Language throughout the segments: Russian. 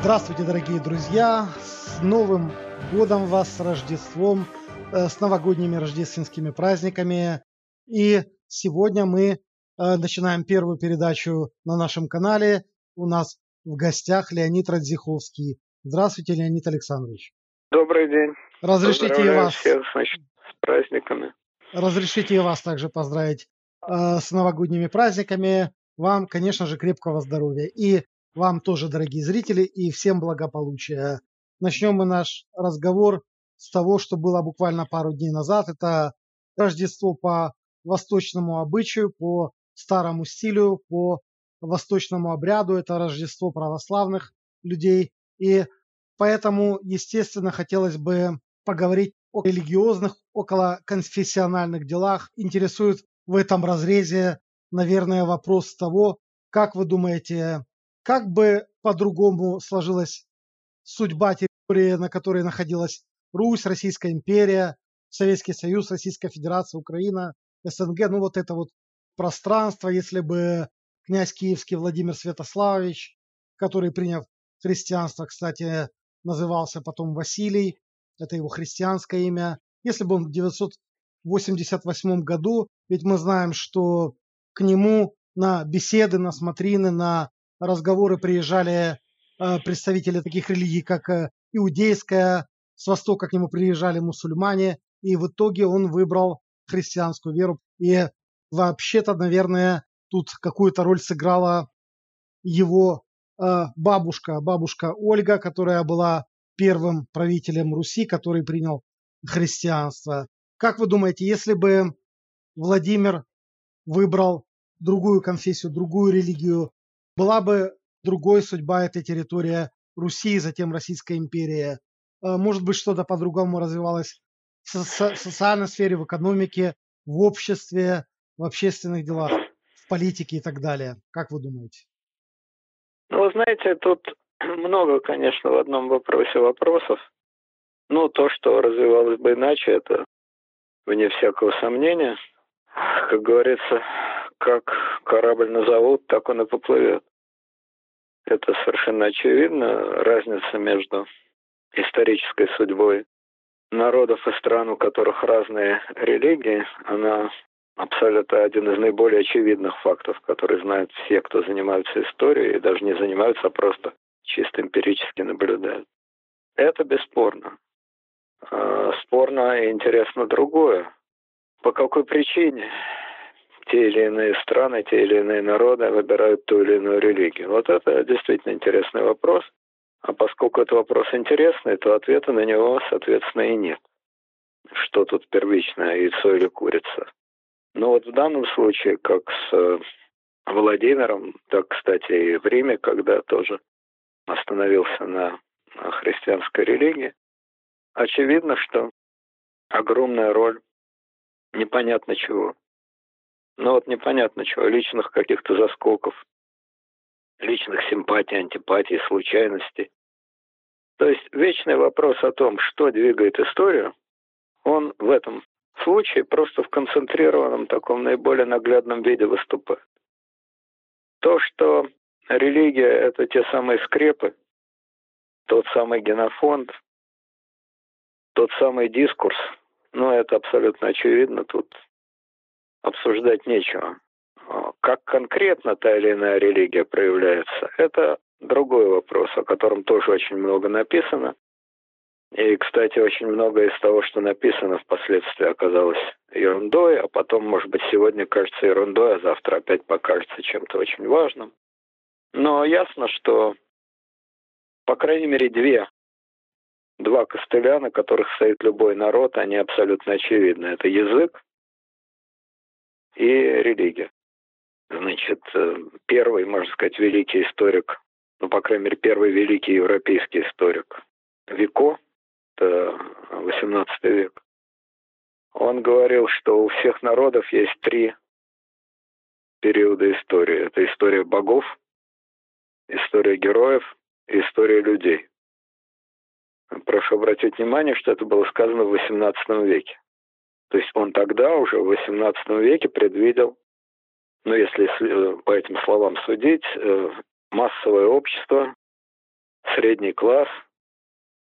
Здравствуйте, дорогие друзья! С Новым годом вас, с Рождеством, э, с новогодними рождественскими праздниками. И сегодня мы э, начинаем первую передачу на нашем канале. У нас в гостях Леонид Радзиховский. Здравствуйте, Леонид Александрович. Добрый день. Разрешите и вас... всех, значит, с праздниками. Разрешите и вас также поздравить э, с новогодними праздниками. Вам, конечно же, крепкого здоровья. И вам тоже, дорогие зрители, и всем благополучия. Начнем мы наш разговор с того, что было буквально пару дней назад. Это Рождество по восточному обычаю, по старому стилю, по восточному обряду. Это Рождество православных людей. И поэтому, естественно, хотелось бы поговорить о религиозных, около конфессиональных делах. Интересует в этом разрезе, наверное, вопрос того, как вы думаете, как бы по-другому сложилась судьба территории, на которой находилась Русь, Российская империя, Советский Союз, Российская Федерация, Украина, СНГ, ну вот это вот пространство, если бы князь Киевский Владимир Святославович, который, приняв христианство, кстати, назывался потом Василий, это его христианское имя, если бы он в 988 году, ведь мы знаем, что к нему на беседы, на смотрины, на разговоры приезжали э, представители таких религий, как э, иудейская, с востока к нему приезжали мусульмане, и в итоге он выбрал христианскую веру. И вообще-то, наверное, тут какую-то роль сыграла его э, бабушка, бабушка Ольга, которая была первым правителем Руси, который принял христианство. Как вы думаете, если бы Владимир выбрал другую конфессию, другую религию, была бы другой судьба этой территории Руси, затем Российская империя. Э, может быть, что-то по-другому развивалось в социальной сфере, в экономике, в обществе, в общественных делах, в политике и так далее. Как вы думаете? Ну, вы знаете, тут много, конечно, в одном вопросе вопросов. Ну, то, что развивалось бы иначе, это вне всякого сомнения. Как говорится, как корабль назовут, так он и поплывет. Это совершенно очевидно. Разница между исторической судьбой народов и стран, у которых разные религии, она абсолютно один из наиболее очевидных фактов, которые знают все, кто занимаются историей, и даже не занимаются, а просто чисто эмпирически наблюдают. Это бесспорно. А, спорно и интересно другое. По какой причине те или иные страны, те или иные народы выбирают ту или иную религию? Вот это действительно интересный вопрос. А поскольку это вопрос интересный, то ответа на него, соответственно, и нет. Что тут первичное, яйцо или курица? Но вот в данном случае, как с э, Владимиром, так, кстати, и в Риме, когда тоже остановился на христианской религии, очевидно, что огромная роль непонятно чего ну вот непонятно чего, личных каких-то заскоков, личных симпатий, антипатий, случайностей. То есть вечный вопрос о том, что двигает историю, он в этом случае просто в концентрированном таком наиболее наглядном виде выступает. То, что религия — это те самые скрепы, тот самый генофонд, тот самый дискурс, ну, это абсолютно очевидно, тут обсуждать нечего. А, как конкретно та или иная религия проявляется, это другой вопрос, о котором тоже очень много написано. И, кстати, очень многое из того, что написано, впоследствии оказалось ерундой, а потом, может быть, сегодня кажется ерундой, а завтра опять покажется чем-то очень важным. Но ясно, что, по крайней мере, две, два костыля, на которых стоит любой народ, они абсолютно очевидны. Это язык и религия. Значит, э, первый, можно сказать, великий историк, ну, по крайней мере, первый великий европейский историк Вико, это 18 век, он говорил, что у всех народов есть три периода истории. Это история богов, история героев и история людей. Прошу обратить внимание, что это было сказано в XVIII веке. То есть он тогда уже в XVIII веке предвидел, ну если по этим словам судить, э, массовое общество средний класс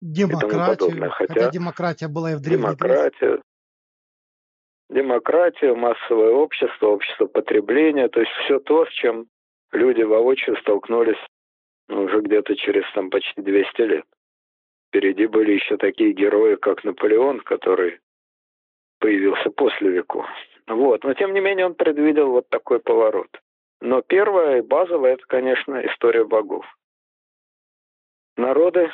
демократию, Хотя, хотя демократия была и в Древней демократию, демократию, массовое общество, общество потребления, то есть все то, с чем люди воочию столкнулись ну, уже где-то через там почти 200 лет. Впереди были еще такие герои, как Наполеон, который появился после веков. Вот. Но тем не менее он предвидел вот такой поворот. Но первое и базовое это, конечно, история богов. Народы,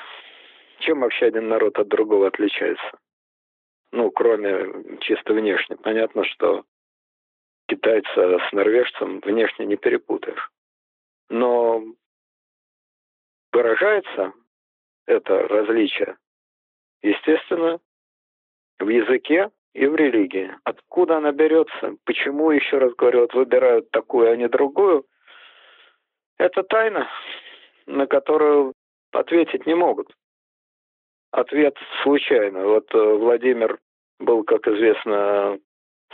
чем вообще один народ от другого отличается? Ну, кроме чисто внешне. Понятно, что китайца с норвежцем внешне не перепутаешь. Но выражается это различие, естественно, в языке и в религии. Откуда она берется, почему, еще раз говорю, вот выбирают такую, а не другую, это тайна, на которую ответить не могут. Ответ случайно. Вот э, Владимир был, как известно,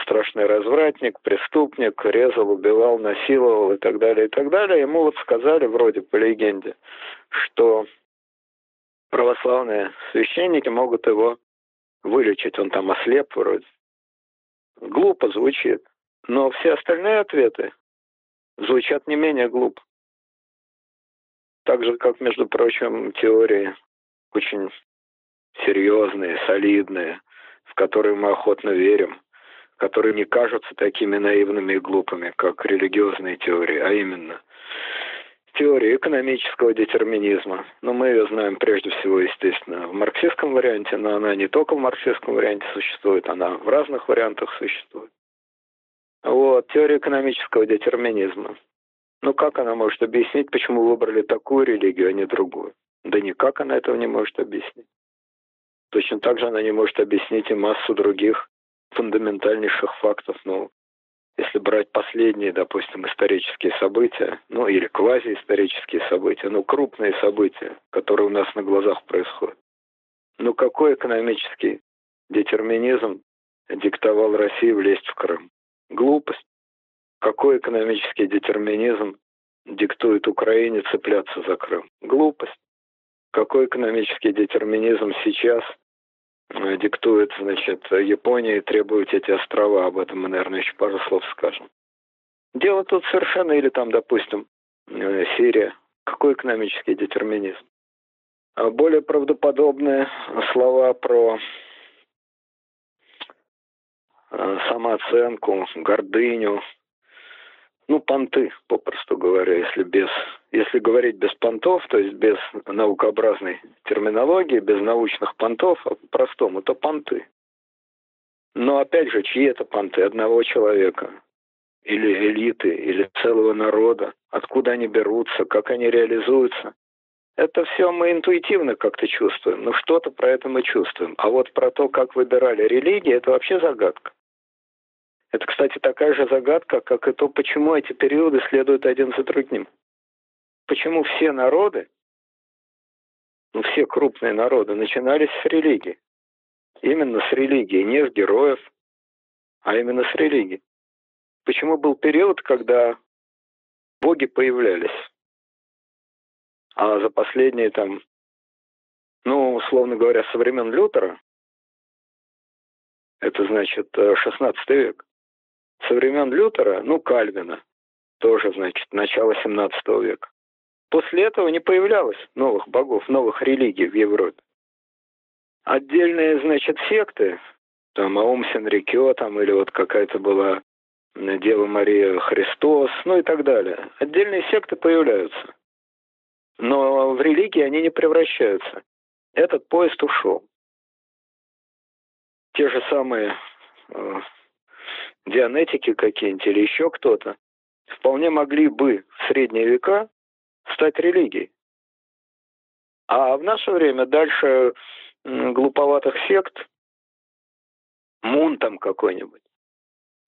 страшный развратник, преступник, резал, убивал, насиловал и так далее, и так далее. Ему вот сказали, вроде по легенде, что православные священники могут его вылечить. Он там ослеп вроде. Глупо звучит. Но все остальные ответы звучат не менее глупо. Так же, как, между прочим, теории очень серьезные, солидные, в которые мы охотно верим, которые не кажутся такими наивными и глупыми, как религиозные теории, а именно теория экономического детерминизма. Но мы ее знаем прежде всего, естественно, в марксистском варианте, но она не только в марксистском варианте существует, она в разных вариантах существует. Вот, теория экономического детерминизма. Ну как она может объяснить, почему выбрали такую религию, а не другую? Да никак она этого не может объяснить. Точно так же она не может объяснить и массу других фундаментальнейших фактов. Ну, если брать последние, допустим, исторические события, ну или квазиисторические события, ну крупные события, которые у нас на глазах происходят. Ну какой экономический детерминизм диктовал России влезть в Крым? Глупость. Какой экономический детерминизм диктует Украине цепляться за Крым? Глупость. Какой экономический детерминизм сейчас диктует, значит, Япония и требует эти острова. Об этом мы, наверное, еще пару слов скажем. Дело тут совершенно, или там, допустим, э, Сирия. Какой экономический детерминизм? А более правдоподобные слова про э, самооценку, гордыню, ну, понты, попросту говоря, если без, если говорить без понтов, то есть без наукообразной терминологии, без научных понтов, а по-простому, то понты. Но опять же, чьи это понты? Одного человека или элиты, или целого народа, откуда они берутся, как они реализуются. Это все мы интуитивно как-то чувствуем, но что-то про это мы чувствуем. А вот про то, как выбирали религии, это вообще загадка. Это, кстати, такая же загадка, как и то, почему эти периоды следуют один за другим. Почему все народы, ну, все крупные народы начинались с религии. Именно с религии, не с героев, а именно с религии. Почему был период, когда боги появлялись? А за последние там, ну, условно говоря, со времен Лютера, это значит 16 э, век, со времен Лютера, ну, Кальвина, тоже, значит, начало 17 века. После этого не появлялось новых богов, новых религий в Европе. Отдельные, значит, секты, там Аум Сенрикё, там, или вот какая-то была Дева Мария Христос, ну и так далее. Отдельные секты появляются. Но в религии они не превращаются. Этот поезд ушел. Те же самые э, дианетики какие-нибудь или еще кто-то, вполне могли бы в средние века стать религией. А в наше время дальше глуповатых сект, мун там какой-нибудь,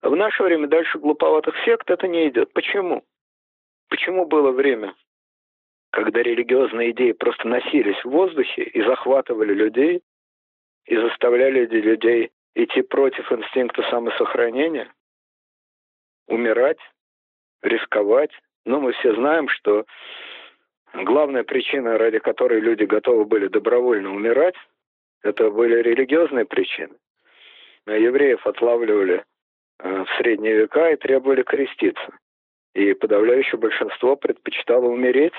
в наше время дальше глуповатых сект это не идет. Почему? Почему было время, когда религиозные идеи просто носились в воздухе и захватывали людей, и заставляли людей идти против инстинкта самосохранения, умирать, рисковать. Но мы все знаем, что главная причина, ради которой люди готовы были добровольно умирать, это были религиозные причины. Евреев отлавливали э, в средние века и требовали креститься. И подавляющее большинство предпочитало умереть,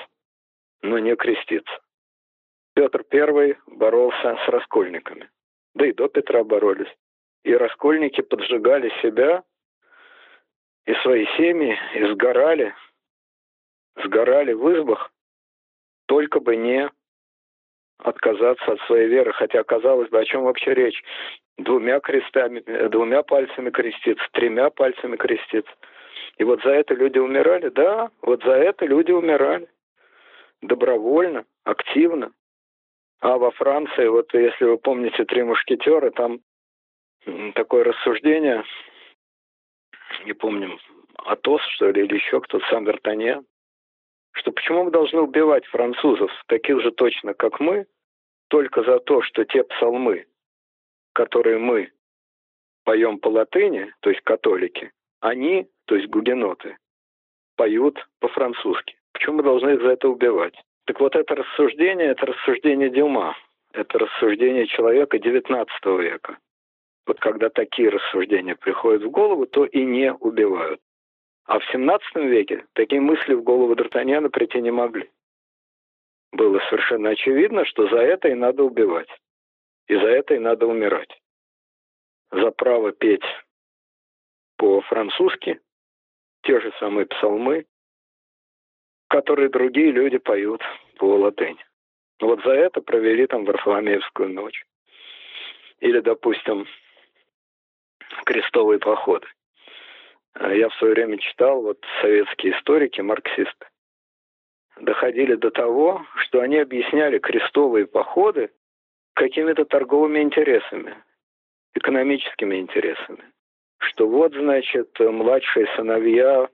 но не креститься. Петр I боролся с раскольниками. Да и до Петра боролись. И раскольники поджигали себя и свои семьи, и сгорали, сгорали в избах, только бы не отказаться от своей веры. Хотя, казалось бы, о чем вообще речь? Двумя крестами, двумя пальцами креститься, тремя пальцами креститься. И вот за это люди умирали? Да, вот за это люди умирали. Добровольно, активно. А во Франции, вот если вы помните «Три мушкетера», там такое рассуждение, не помню, Атос, что ли, или еще кто-то, сам Д'Артаньян, что почему мы должны убивать французов, таких же точно, как мы, только за то, что те псалмы, которые мы поем по латыни, то есть католики, они, то есть гугеноты, поют по-французски. Почему мы должны их за это убивать? Так вот это рассуждение, это рассуждение Дюма, это рассуждение человека XIX века. Вот когда такие рассуждения приходят в голову, то и не убивают. А в 17 веке такие мысли в голову Д'Артаньяна прийти не могли. Было совершенно очевидно, что за это и надо убивать. И за это и надо умирать. За право петь по-французски те же самые псалмы, которые другие люди поют по латыни. Вот за это провели там Варфоломеевскую ночь. Или, допустим, крестовые походы. Э, я в свое время читал, вот советские историки, марксисты, доходили до того, что они объясняли крестовые походы какими-то торговыми интересами, экономическими интересами. Что вот, значит, младшие сыновья,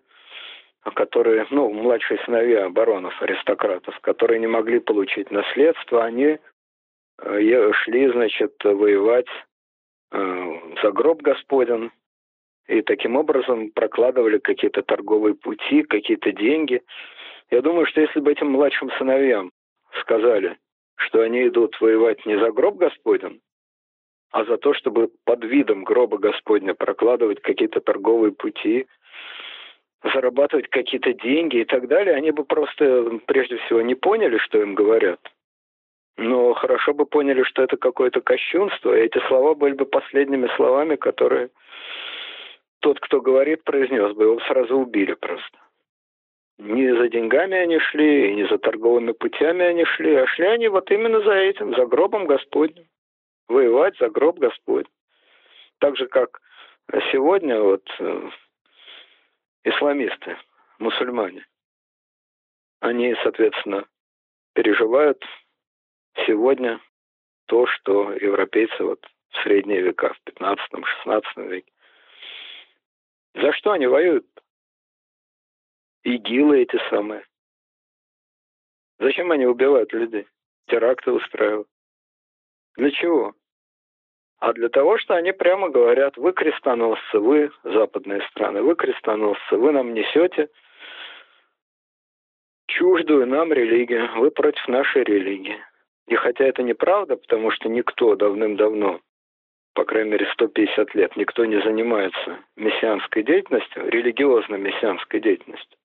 которые, ну, младшие сыновья баронов, аристократов, которые не могли получить наследство, они э, шли, значит, воевать за гроб Господен, и таким образом прокладывали какие-то торговые пути, какие-то деньги. Я думаю, что если бы этим младшим сыновьям сказали, что они идут воевать не за гроб Господень, а за то, чтобы под видом гроба Господня прокладывать какие-то торговые пути, зарабатывать какие-то деньги и так далее, они бы просто прежде всего не поняли, что им говорят. Но хорошо бы поняли, что это какое-то кощунство, и эти слова были бы последними словами, которые тот, кто говорит, произнес бы, его сразу убили просто. Не за деньгами они шли, и не за торговыми путями они шли, а шли они вот именно за этим, за гробом Господним. Воевать за гроб Господь. Так же, как сегодня вот э, исламисты, мусульмане, они, соответственно, переживают сегодня то, что европейцы вот в средние века, в 15-16 веке за что они воюют? ИГИЛы эти самые. Зачем они убивают людей? Теракты устраивают. Для чего? А для того, что они прямо говорят, вы крестоносцы, вы западные страны, вы крестоносцы, вы нам несете чуждую нам религию, вы против нашей религии. И хотя это неправда, потому что никто давным-давно по крайней мере, 150 лет никто не занимается мессианской деятельностью, религиозно-мессианской деятельностью,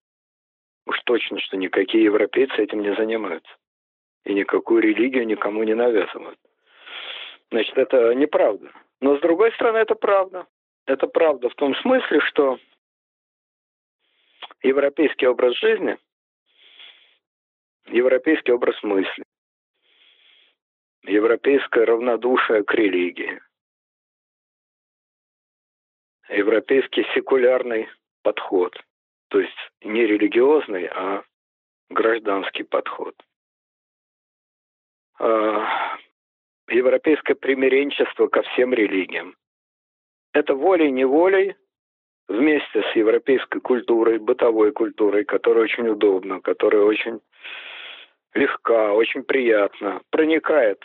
уж точно, что никакие европейцы этим не занимаются. И никакую религию никому не навязывают. Значит, это неправда. Но, с другой стороны, это правда. Это правда в том смысле, что европейский образ жизни, европейский образ мысли, европейское равнодушие к религии – европейский секулярный подход, то есть не религиозный, а гражданский подход. А, европейское примиренчество ко всем религиям. Это волей-неволей вместе с европейской культурой, бытовой культурой, которая очень удобна, которая очень легка, очень приятна, проникает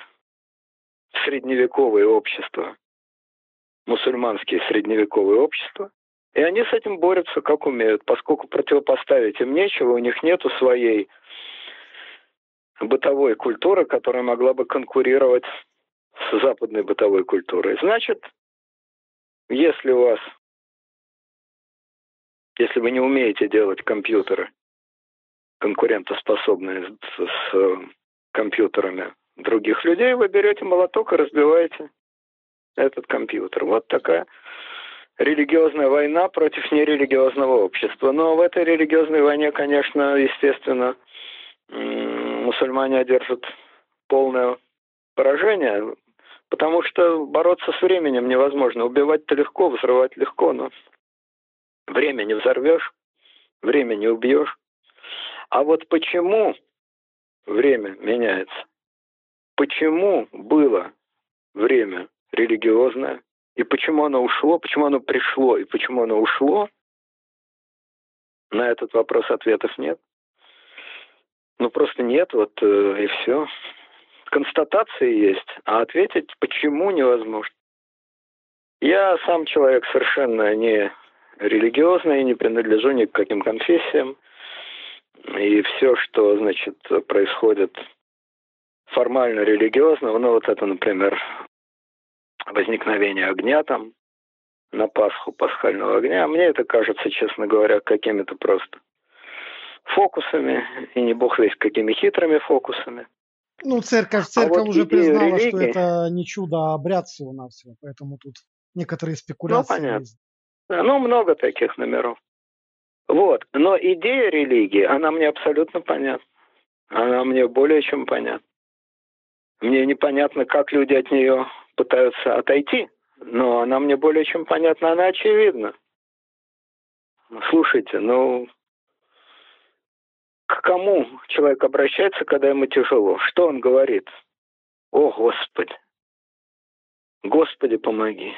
в средневековое общество, мусульманские средневековые общества, и они с этим борются как умеют, поскольку противопоставить им нечего, у них нету своей бытовой культуры, которая могла бы конкурировать с западной бытовой культурой. Значит, если у вас, если вы не умеете делать компьютеры конкурентоспособные с, с компьютерами других людей, вы берете молоток и разбиваете этот компьютер. Вот такая религиозная война против нерелигиозного общества. Но в этой религиозной войне, конечно, естественно, мусульмане одержат полное поражение, потому что бороться с временем невозможно. Убивать-то легко, взрывать легко, но время не взорвешь, время не убьешь. А вот почему время меняется? Почему было время религиозное, и почему оно ушло, почему оно пришло и почему оно ушло, на этот вопрос ответов нет. Ну, просто нет, вот э, и все. Констатации есть, а ответить почему невозможно. Я сам человек совершенно не религиозный, не принадлежу ни к каким конфессиям. И все, что, значит, происходит формально религиозного, ну вот это, например, возникновение огня там на Пасху, пасхального огня, мне это кажется, честно говоря, какими-то просто фокусами, и не бог весь какими хитрыми фокусами. Ну, церковь, а церковь а вот уже признала, религии... что это не чудо, а обряд всего-навсего, поэтому тут некоторые спекуляции. Ну, понятно. Есть. Ну, много таких номеров. Вот. Но идея религии, она мне абсолютно понятна. Она мне более чем понятна. Мне непонятно, как люди от нее пытаются отойти, но она мне более чем понятна, она очевидна. Слушайте, ну, к кому человек обращается, когда ему тяжело? Что он говорит? О, Господи! Господи, помоги!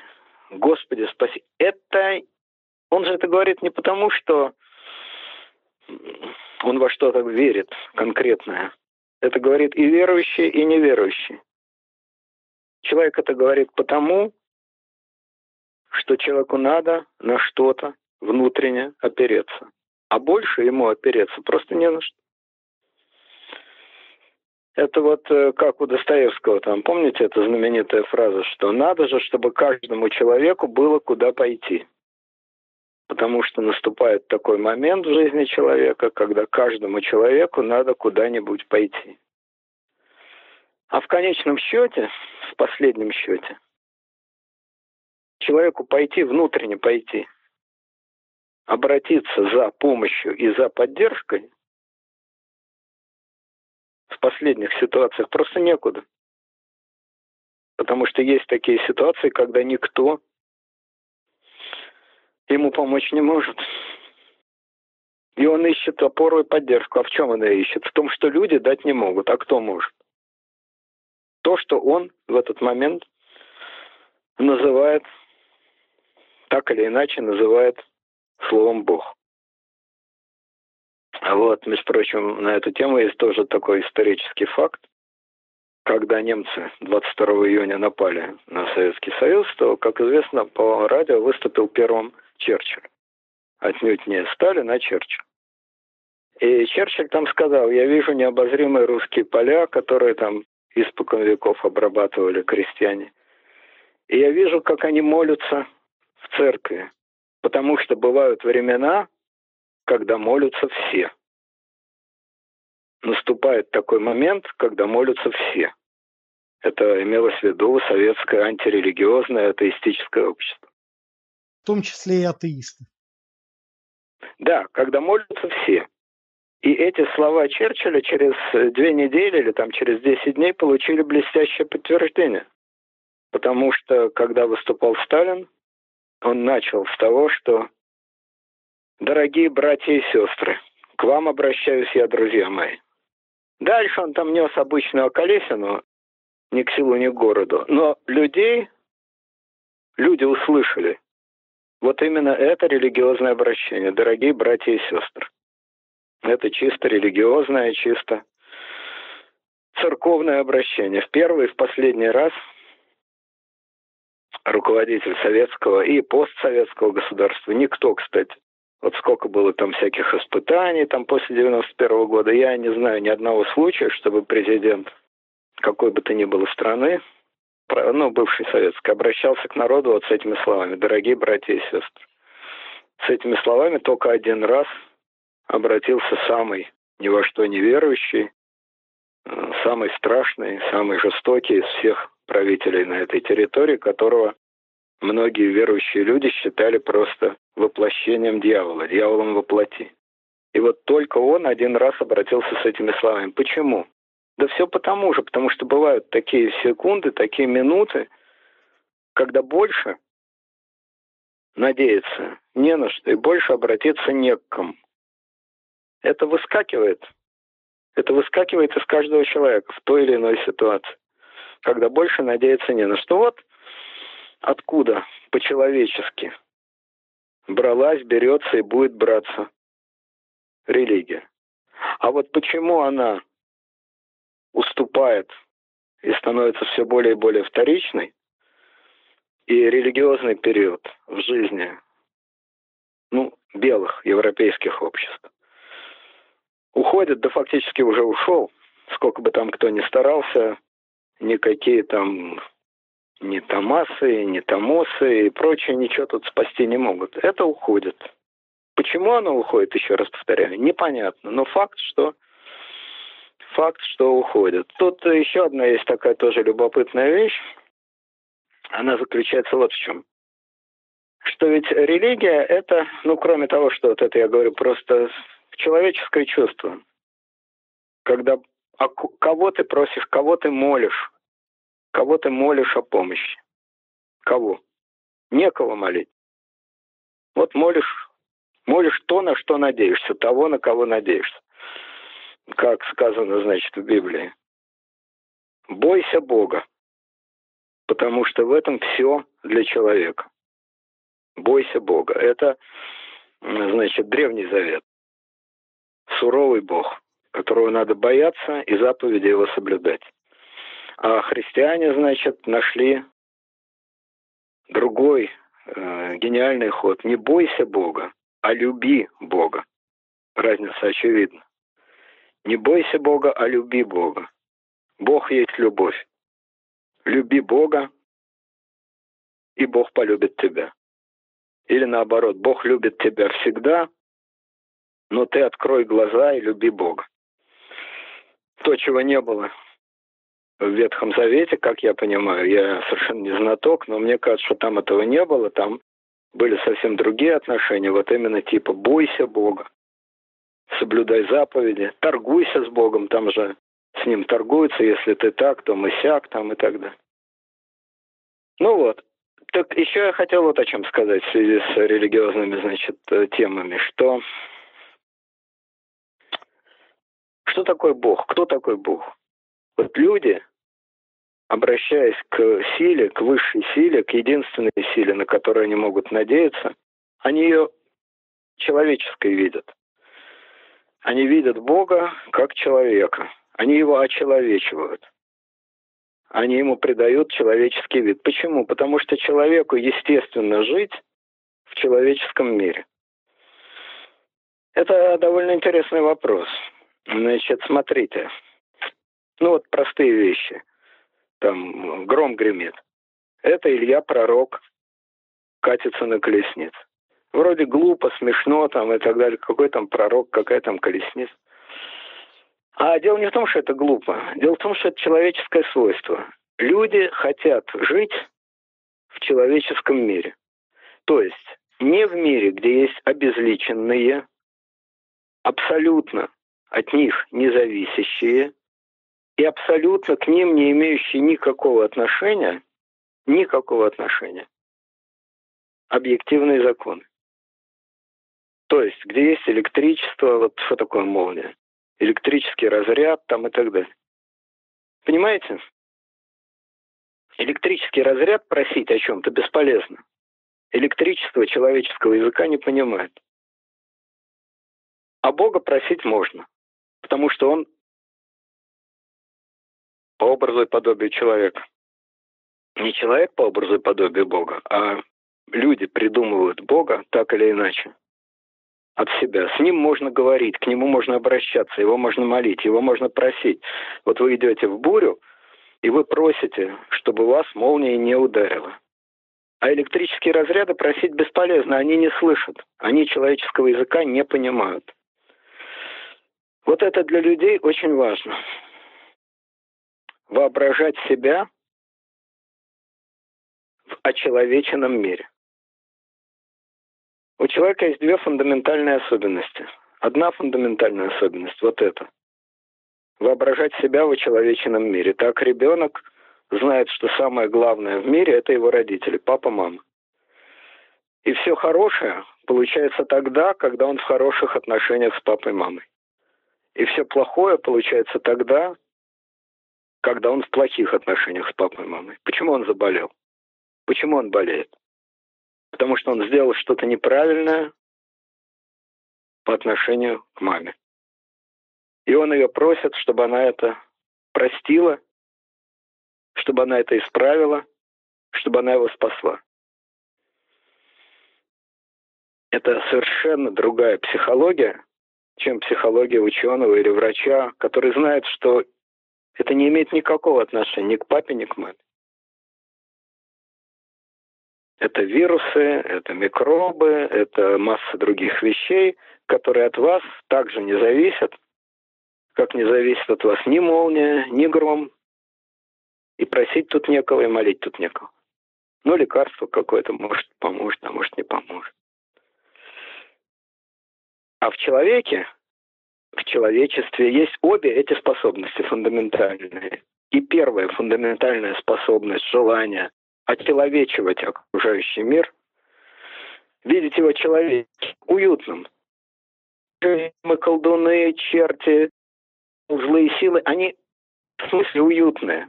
Господи, спаси! Это... Он же это говорит не потому, что он во что-то верит конкретное. Это говорит и верующий, и неверующий. Человек это говорит потому, что человеку надо на что-то внутренне опереться. А больше ему опереться просто не на что. Это вот э, как у Достоевского, там, помните, эта знаменитая фраза, что надо же, чтобы каждому человеку было куда пойти. Потому что наступает такой момент в жизни человека, когда каждому человеку надо куда-нибудь пойти. А в конечном счете, в последнем счете, человеку пойти, внутренне пойти, обратиться за помощью и за поддержкой, в последних ситуациях просто некуда. Потому что есть такие ситуации, когда никто ему помочь не может. И он ищет опору и поддержку. А в чем он ее ищет? В том, что люди дать не могут. А кто может? то, что он в этот момент называет, так или иначе называет словом Бог. А вот, между прочим, на эту тему есть тоже такой исторический факт. Когда немцы 22 июня напали на Советский Союз, то, как известно, по радио выступил первым Черчилль. Отнюдь не Сталин, а Черчилль. И Черчилль там сказал, я вижу необозримые русские поля, которые там испокон веков обрабатывали крестьяне. И я вижу, как они молятся в церкви, потому что бывают времена, когда молятся все. Наступает такой момент, когда молятся все. Это имелось в виду советское антирелигиозное атеистическое общество. В том числе и атеисты. Да, когда молятся все. И эти слова Черчилля через две недели или там через 10 дней получили блестящее подтверждение. Потому что, когда выступал Сталин, он начал с того, что «Дорогие братья и сестры, к вам обращаюсь я, друзья мои». Дальше он там нес обычную околесину, ни к селу, ни к городу. Но людей, люди услышали вот именно это религиозное обращение, дорогие братья и сестры. Это чисто религиозное, чисто церковное обращение. В первый и в последний раз руководитель советского и постсоветского государства, никто, кстати, Вот сколько было там всяких испытаний там после 91 -го года. Я не знаю ни одного случая, чтобы президент какой бы то ни было страны, ну, бывший советский, обращался к народу вот с этими словами. Дорогие братья и сестры. С этими словами только один раз обратился самый ни во что не верующий, э, самый страшный, самый жестокий из всех правителей на этой территории, которого многие верующие люди считали просто воплощением дьявола, дьяволом воплоти. И вот только он один раз обратился с этими словами. Почему? Да все потому же, потому что бывают такие секунды, такие минуты, когда больше надеяться не на что и больше обратиться не к кому. Это выскакивает. Это выскакивает из каждого человека в той или иной ситуации. Когда больше надеяться не на что. Вот откуда по-человечески бралась, берется и будет браться религия. А вот почему она уступает и становится все более и более вторичной, и религиозный период в жизни ну, белых европейских обществ уходит, да фактически уже ушел, сколько бы там кто ни старался, никакие там ни Томасы, ни Томосы и прочее ничего тут спасти не могут. Это уходит. Почему оно уходит, еще раз повторяю, непонятно. Но факт, что факт, что уходит. Тут еще одна есть такая тоже любопытная вещь. Она заключается вот в чем. Что ведь религия это, ну кроме того, что вот это я говорю, просто человеческое чувство. Когда кого ты просишь, кого ты молишь, кого ты молишь о помощи. Кого? Некого молить. Вот молишь, молишь то, на что надеешься, того, на кого надеешься. Как сказано, значит, в Библии. Бойся Бога, потому что в этом все для человека. Бойся Бога. Это, значит, Древний Завет суровый Бог, которого надо бояться и заповеди его соблюдать. А христиане, значит, нашли другой э, гениальный ход. Не бойся Бога, а люби Бога. Разница очевидна. Не бойся Бога, а люби Бога. Бог есть любовь. Люби Бога, и Бог полюбит тебя. Или наоборот, Бог любит тебя всегда, но ты открой глаза и люби Бога. То, чего не было в Ветхом Завете, как я понимаю, я совершенно не знаток, но мне кажется, что там этого не было, там были совсем другие отношения, вот именно типа «бойся Бога», «соблюдай заповеди», «торгуйся с Богом», там же с ним торгуются, если ты так, то мы сяк, там и так далее. Ну вот, так еще я хотел вот о чем сказать в связи с религиозными, значит, темами, что Что такое Бог? Кто такой Бог? Вот люди, обращаясь к силе, к высшей силе, к единственной силе, на которую они могут надеяться, они ее человеческой видят. Они видят Бога как человека. Они его очеловечивают. Они ему придают человеческий вид. Почему? Потому что человеку естественно жить в человеческом мире. Это довольно интересный вопрос. Значит, смотрите. Ну вот простые вещи. Там гром гремит. Это Илья Пророк катится на колеснице. Вроде глупо, смешно там и так далее. Какой там пророк, какая там колесница. А дело не в том, что это глупо. Дело в том, что это человеческое свойство. Люди хотят жить в человеческом мире. То есть не в мире, где есть обезличенные, абсолютно от них независящие и абсолютно к ним не имеющие никакого отношения, никакого отношения, объективные законы. То есть, где есть электричество, вот что такое молния, электрический разряд там и так далее. Понимаете? Электрический разряд просить о чем-то бесполезно. Электричество человеческого языка не понимает. А Бога просить можно потому что он по образу и подобию человека. Не человек по образу и подобию Бога, а люди придумывают Бога так или иначе. От себя. С ним можно говорить, к нему можно обращаться, его можно молить, его можно просить. Вот вы идете в бурю, и вы просите, чтобы вас молния не ударила. А электрические разряды просить бесполезно, они не слышат, они человеческого языка не понимают. Вот это для людей очень важно. Воображать себя в очеловеченном мире. У человека есть две фундаментальные особенности. Одна фундаментальная особенность – вот это. Воображать себя в человеческом мире. Так ребенок знает, что самое главное в мире – это его родители, папа, мама. И все хорошее получается тогда, когда он в хороших отношениях с папой и мамой. И все плохое получается тогда, когда он в плохих отношениях с папой и мамой. Почему он заболел? Почему он болеет? Потому что он сделал что-то неправильное по отношению к маме. И он ее просит, чтобы она это простила, чтобы она это исправила, чтобы она его спасла. Это совершенно другая психология, чем психология ученого или врача, который знает, что это не имеет никакого отношения ни к папе, ни к маме. Это вирусы, это микробы, это масса других вещей, которые от вас также не зависят, как не зависит от вас ни молния, ни гром. И просить тут некого, и молить тут некого. Ну, лекарство какое-то может поможет, а может не поможет. А в человеке, в человечестве есть обе эти способности фундаментальные. И первая фундаментальная способность, желание очеловечивать окружающий мир, видеть его человек уютным. Мы колдуны, черти, злые силы, они в смысле уютные.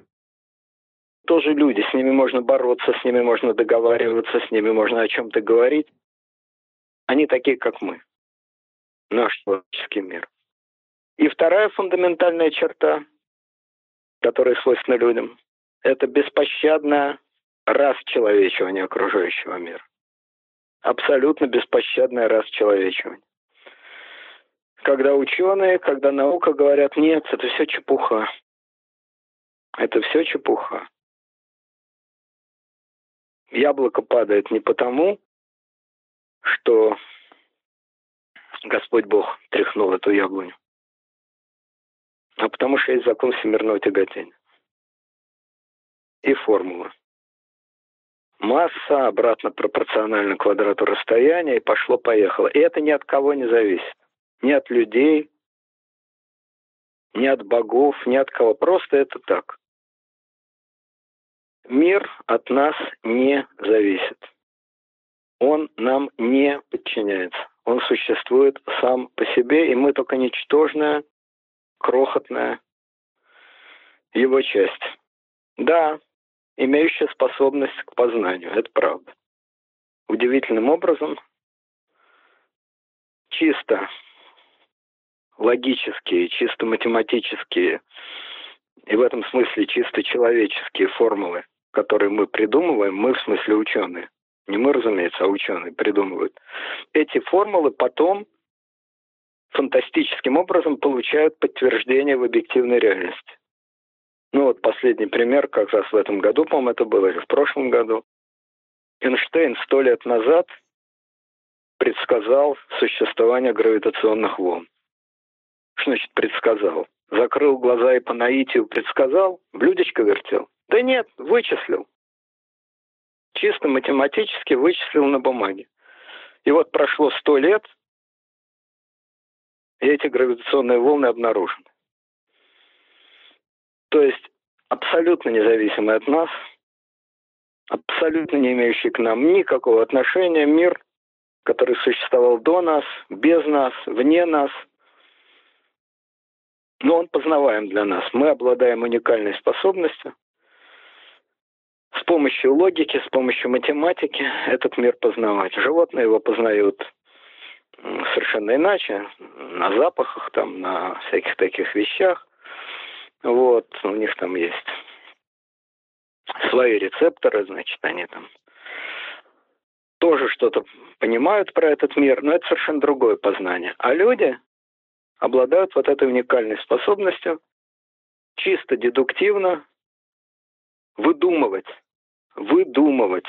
Тоже люди, с ними можно бороться, с ними можно договариваться, с ними можно о чем-то говорить. Они такие, как мы. Наш человеческий мир. И вторая фундаментальная черта, которая свойственна людям, это беспощадная расчеловечивание окружающего мира. Абсолютно беспощадное расчеловечивание. Когда ученые, когда наука говорят, нет, это все чепуха. Это все чепуха. Яблоко падает не потому, что Господь Бог тряхнул эту яблоню, а потому что есть закон всемирного тяготения и формула масса обратно пропорциональна квадрату расстояния, и пошло-поехало. И это ни от кого не зависит. Ни от людей, ни от богов, ни от кого. Просто это так. Мир от нас не зависит. Он нам не подчиняется. Он существует сам по себе, и мы только ничтожная, крохотная его часть. Да, имеющая способность к познанию. Это правда. Удивительным образом, чисто логические, чисто математические и в этом смысле чисто человеческие формулы, которые мы придумываем, мы в смысле ученые, не мы, разумеется, а ученые придумывают, эти формулы потом фантастическим образом получают подтверждение в объективной реальности. Ну вот последний пример, как раз в этом году, по-моему, это было, или в прошлом году. Эйнштейн сто лет назад предсказал существование гравитационных волн. Что значит предсказал? Закрыл глаза и по наитию предсказал? Блюдечко вертел? Да нет, вычислил. Чисто математически вычислил на бумаге. И вот прошло сто лет, и эти гравитационные волны обнаружены. То есть абсолютно независимый от нас, абсолютно не имеющий к нам никакого отношения мир, который существовал до нас, без нас, вне нас. Но он познаваем для нас. Мы обладаем уникальной способностью с помощью логики, с помощью математики этот мир познавать. Животные его познают совершенно иначе, на запахах, там, на всяких таких вещах. Вот, у них там есть свои рецепторы, значит, они там тоже что-то понимают про этот мир, но это совершенно другое познание. А люди обладают вот этой уникальной способностью чисто дедуктивно выдумывать, выдумывать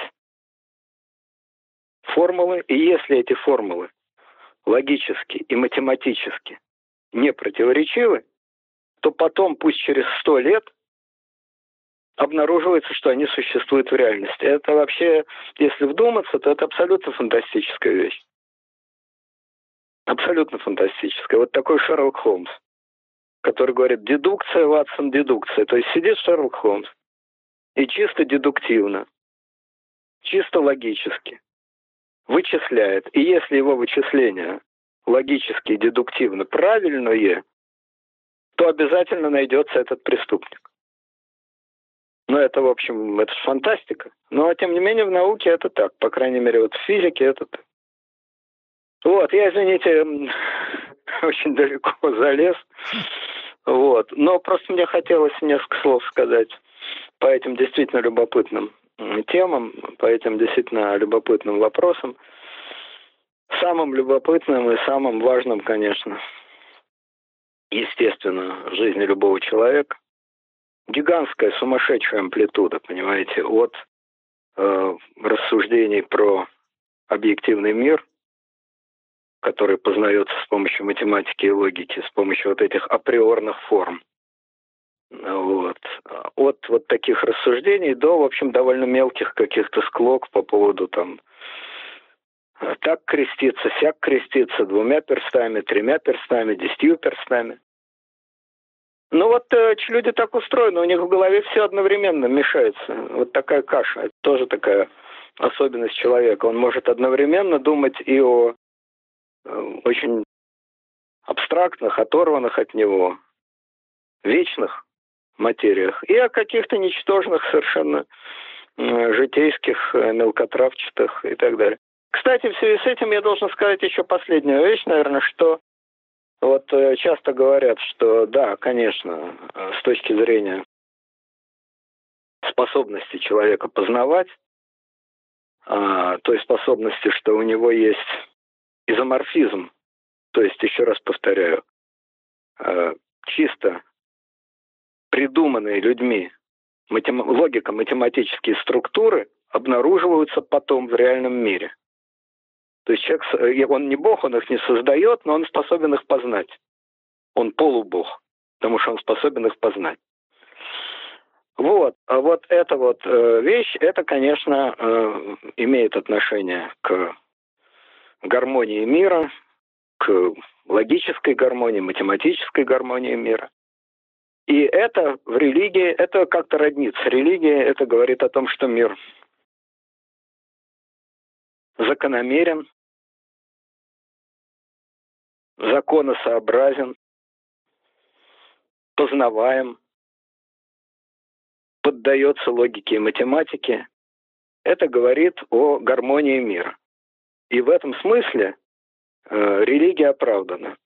формулы, и если эти формулы логически и математически не противоречивы, то потом, пусть через сто лет, обнаруживается, что они существуют в реальности. Это вообще, если вдуматься, то это абсолютно фантастическая вещь. Абсолютно фантастическая. Вот такой Шерлок Холмс, который говорит дедукция, Ватсон, дедукция. То есть сидит Шерлок Холмс и чисто дедуктивно, чисто логически вычисляет. И если его вычисления логически и дедуктивно правильное, то обязательно найдется этот преступник. Но это, в общем, это фантастика. Но, тем не менее, в науке это так. По крайней мере, вот в физике это так. Вот, я, извините, очень далеко залез. Вот. Но просто мне хотелось несколько слов сказать по этим действительно любопытным темам, по этим действительно любопытным вопросам. Самым любопытным и самым важным, конечно, естественно, в жизни любого человека. Гигантская, сумасшедшая амплитуда, понимаете, от э, рассуждений про объективный мир, который познается с помощью математики и логики, с помощью вот этих априорных форм – вот. От вот таких рассуждений до, в общем, довольно мелких каких-то склок по поводу там так креститься, сяк креститься, двумя перстами, тремя перстами, десятью перстами. Ну вот э, люди так устроены, у них в голове все одновременно мешается. Вот такая каша, это тоже такая особенность человека. Он может одновременно думать и о э, очень абстрактных, оторванных от него, вечных материях, и о каких-то ничтожных совершенно житейских, э, мелкотравчатых и так далее. Кстати, в связи с этим я должен сказать еще последнюю вещь, наверное, что вот э, часто говорят, что да, конечно, э, с точки зрения способности человека познавать, а, той способности, что у него есть изоморфизм, то есть, еще раз повторяю, чисто придуманные людьми матем... логико-математические структуры обнаруживаются потом в реальном мире. То есть человек, э, он не бог, он их не создает, но он способен их познать. Он полубог, потому что он способен их познать. Вот, а вот эта вот э, вещь, это, конечно, э, имеет отношение к гармонии мира, к логической гармонии, математической гармонии мира. И это в религии, это как-то роднится. Религия это говорит о том, что мир закономерен, законосообразен, познаваем, поддается логике и математике. Это говорит о гармонии мира. И в этом смысле э, религия оправдана.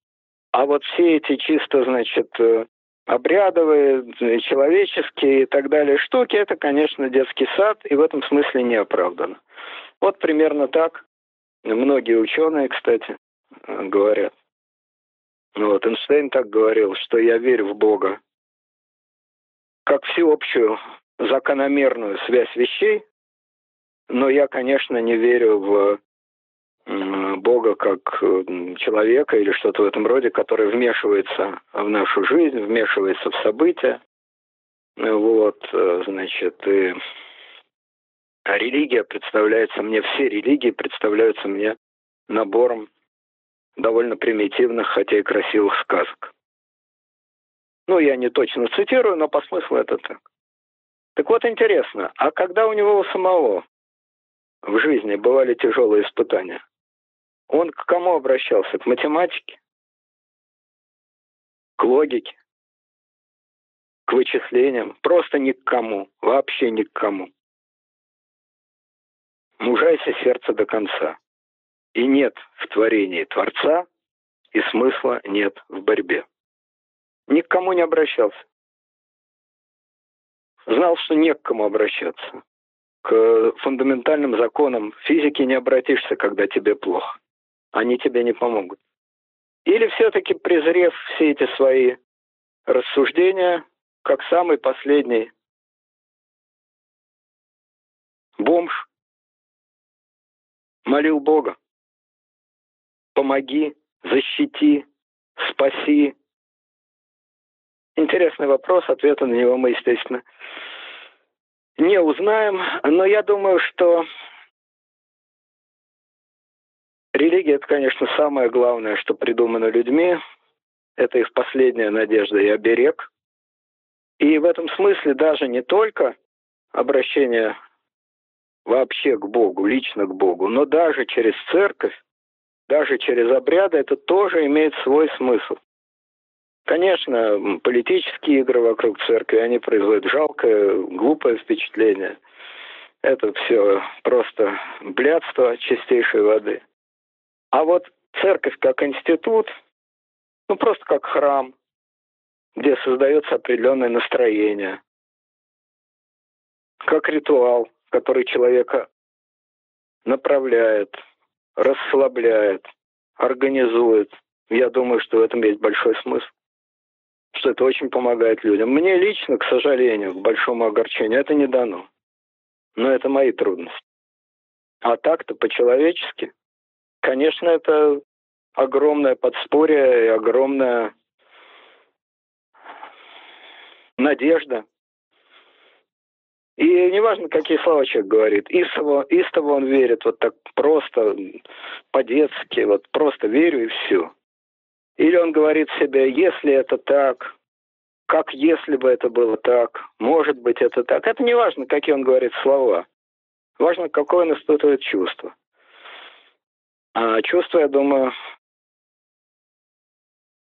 А вот все эти чисто, значит, э, обрядовые, человеческие и так далее штуки, это, конечно, детский сад, и в этом смысле не оправдано. Вот примерно так многие ученые, кстати, говорят. Вот, Эйнштейн так говорил, что я верю в Бога как всеобщую закономерную связь вещей, но я, конечно, не верю в Бога как человека или что-то в этом роде, который вмешивается в нашу жизнь, вмешивается в события. Вот, э, значит, и религия представляется мне, все религии представляются мне набором довольно примитивных, хотя и красивых сказок. Ну, я не точно цитирую, но по смыслу это так. Так вот, интересно, а когда у него у самого в жизни бывали тяжелые испытания? Он к кому обращался? К математике? К логике? К вычислениям? Просто ни к кому. Вообще ни к кому. Мужайся сердце до конца. И нет в творении Творца, и смысла нет в борьбе. Ни к кому не обращался. Знал, что не к кому обращаться, к фундаментальным законам физики не обратишься, когда тебе плохо. Они тебе не помогут. Или все-таки презрев все эти свои рассуждения, как самый последний бомж, молил Бога, помоги, защити, спаси. Интересный вопрос, ответа на него мы, естественно, не узнаем, но я думаю, что религия это, конечно, самое главное, что придумано людьми. Это их последняя надежда и оберег. И в этом смысле даже не только обращение вообще к Богу, лично к Богу, но даже через церковь, даже через обряды это тоже имеет свой смысл. Конечно, политические игры вокруг церкви, они производят жалкое, глупое впечатление. Это все просто блядство чистейшей воды. А вот церковь как институт, ну просто как храм, где создается определенное настроение, как ритуал, который человека направляет, расслабляет, организует. Я думаю, что в этом есть большой смысл что это очень помогает людям. Мне лично, к сожалению, к большому огорчению, это не дано. Но это мои трудности. А так-то по-человечески, конечно, это огромное подспорье и огромная надежда. И неважно, какие слова человек говорит, истово, истово он верит, вот так просто, по-детски, вот просто верю и все. Или он говорит себе, если это так, как если бы это было так, может быть это так. Это не важно, какие он говорит слова. Важно, какое он испытывает чувство. А чувства, я думаю,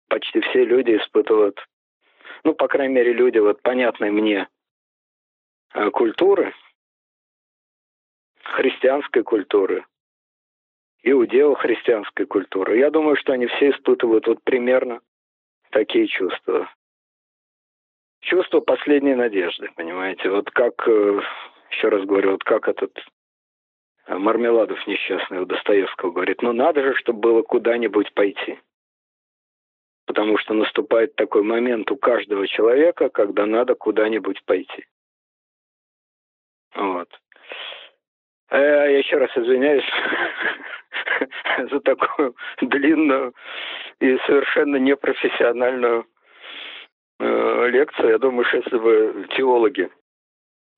почти все люди испытывают, ну, по крайней мере, люди вот понятной мне культуры, христианской культуры, иудео-христианской культуры. Я думаю, что они все испытывают вот примерно такие чувства. Чувство последней надежды, понимаете? Вот как, э, еще раз говорю, вот как этот э, Мармеладов несчастный у Достоевского говорит, ну надо же, чтобы было куда-нибудь пойти. Потому что наступает такой момент у каждого человека, когда надо куда-нибудь пойти. Вот. Э, я еще раз извиняюсь за такую длинную и совершенно непрофессиональную э, лекцию. Я думаю, что если бы теологи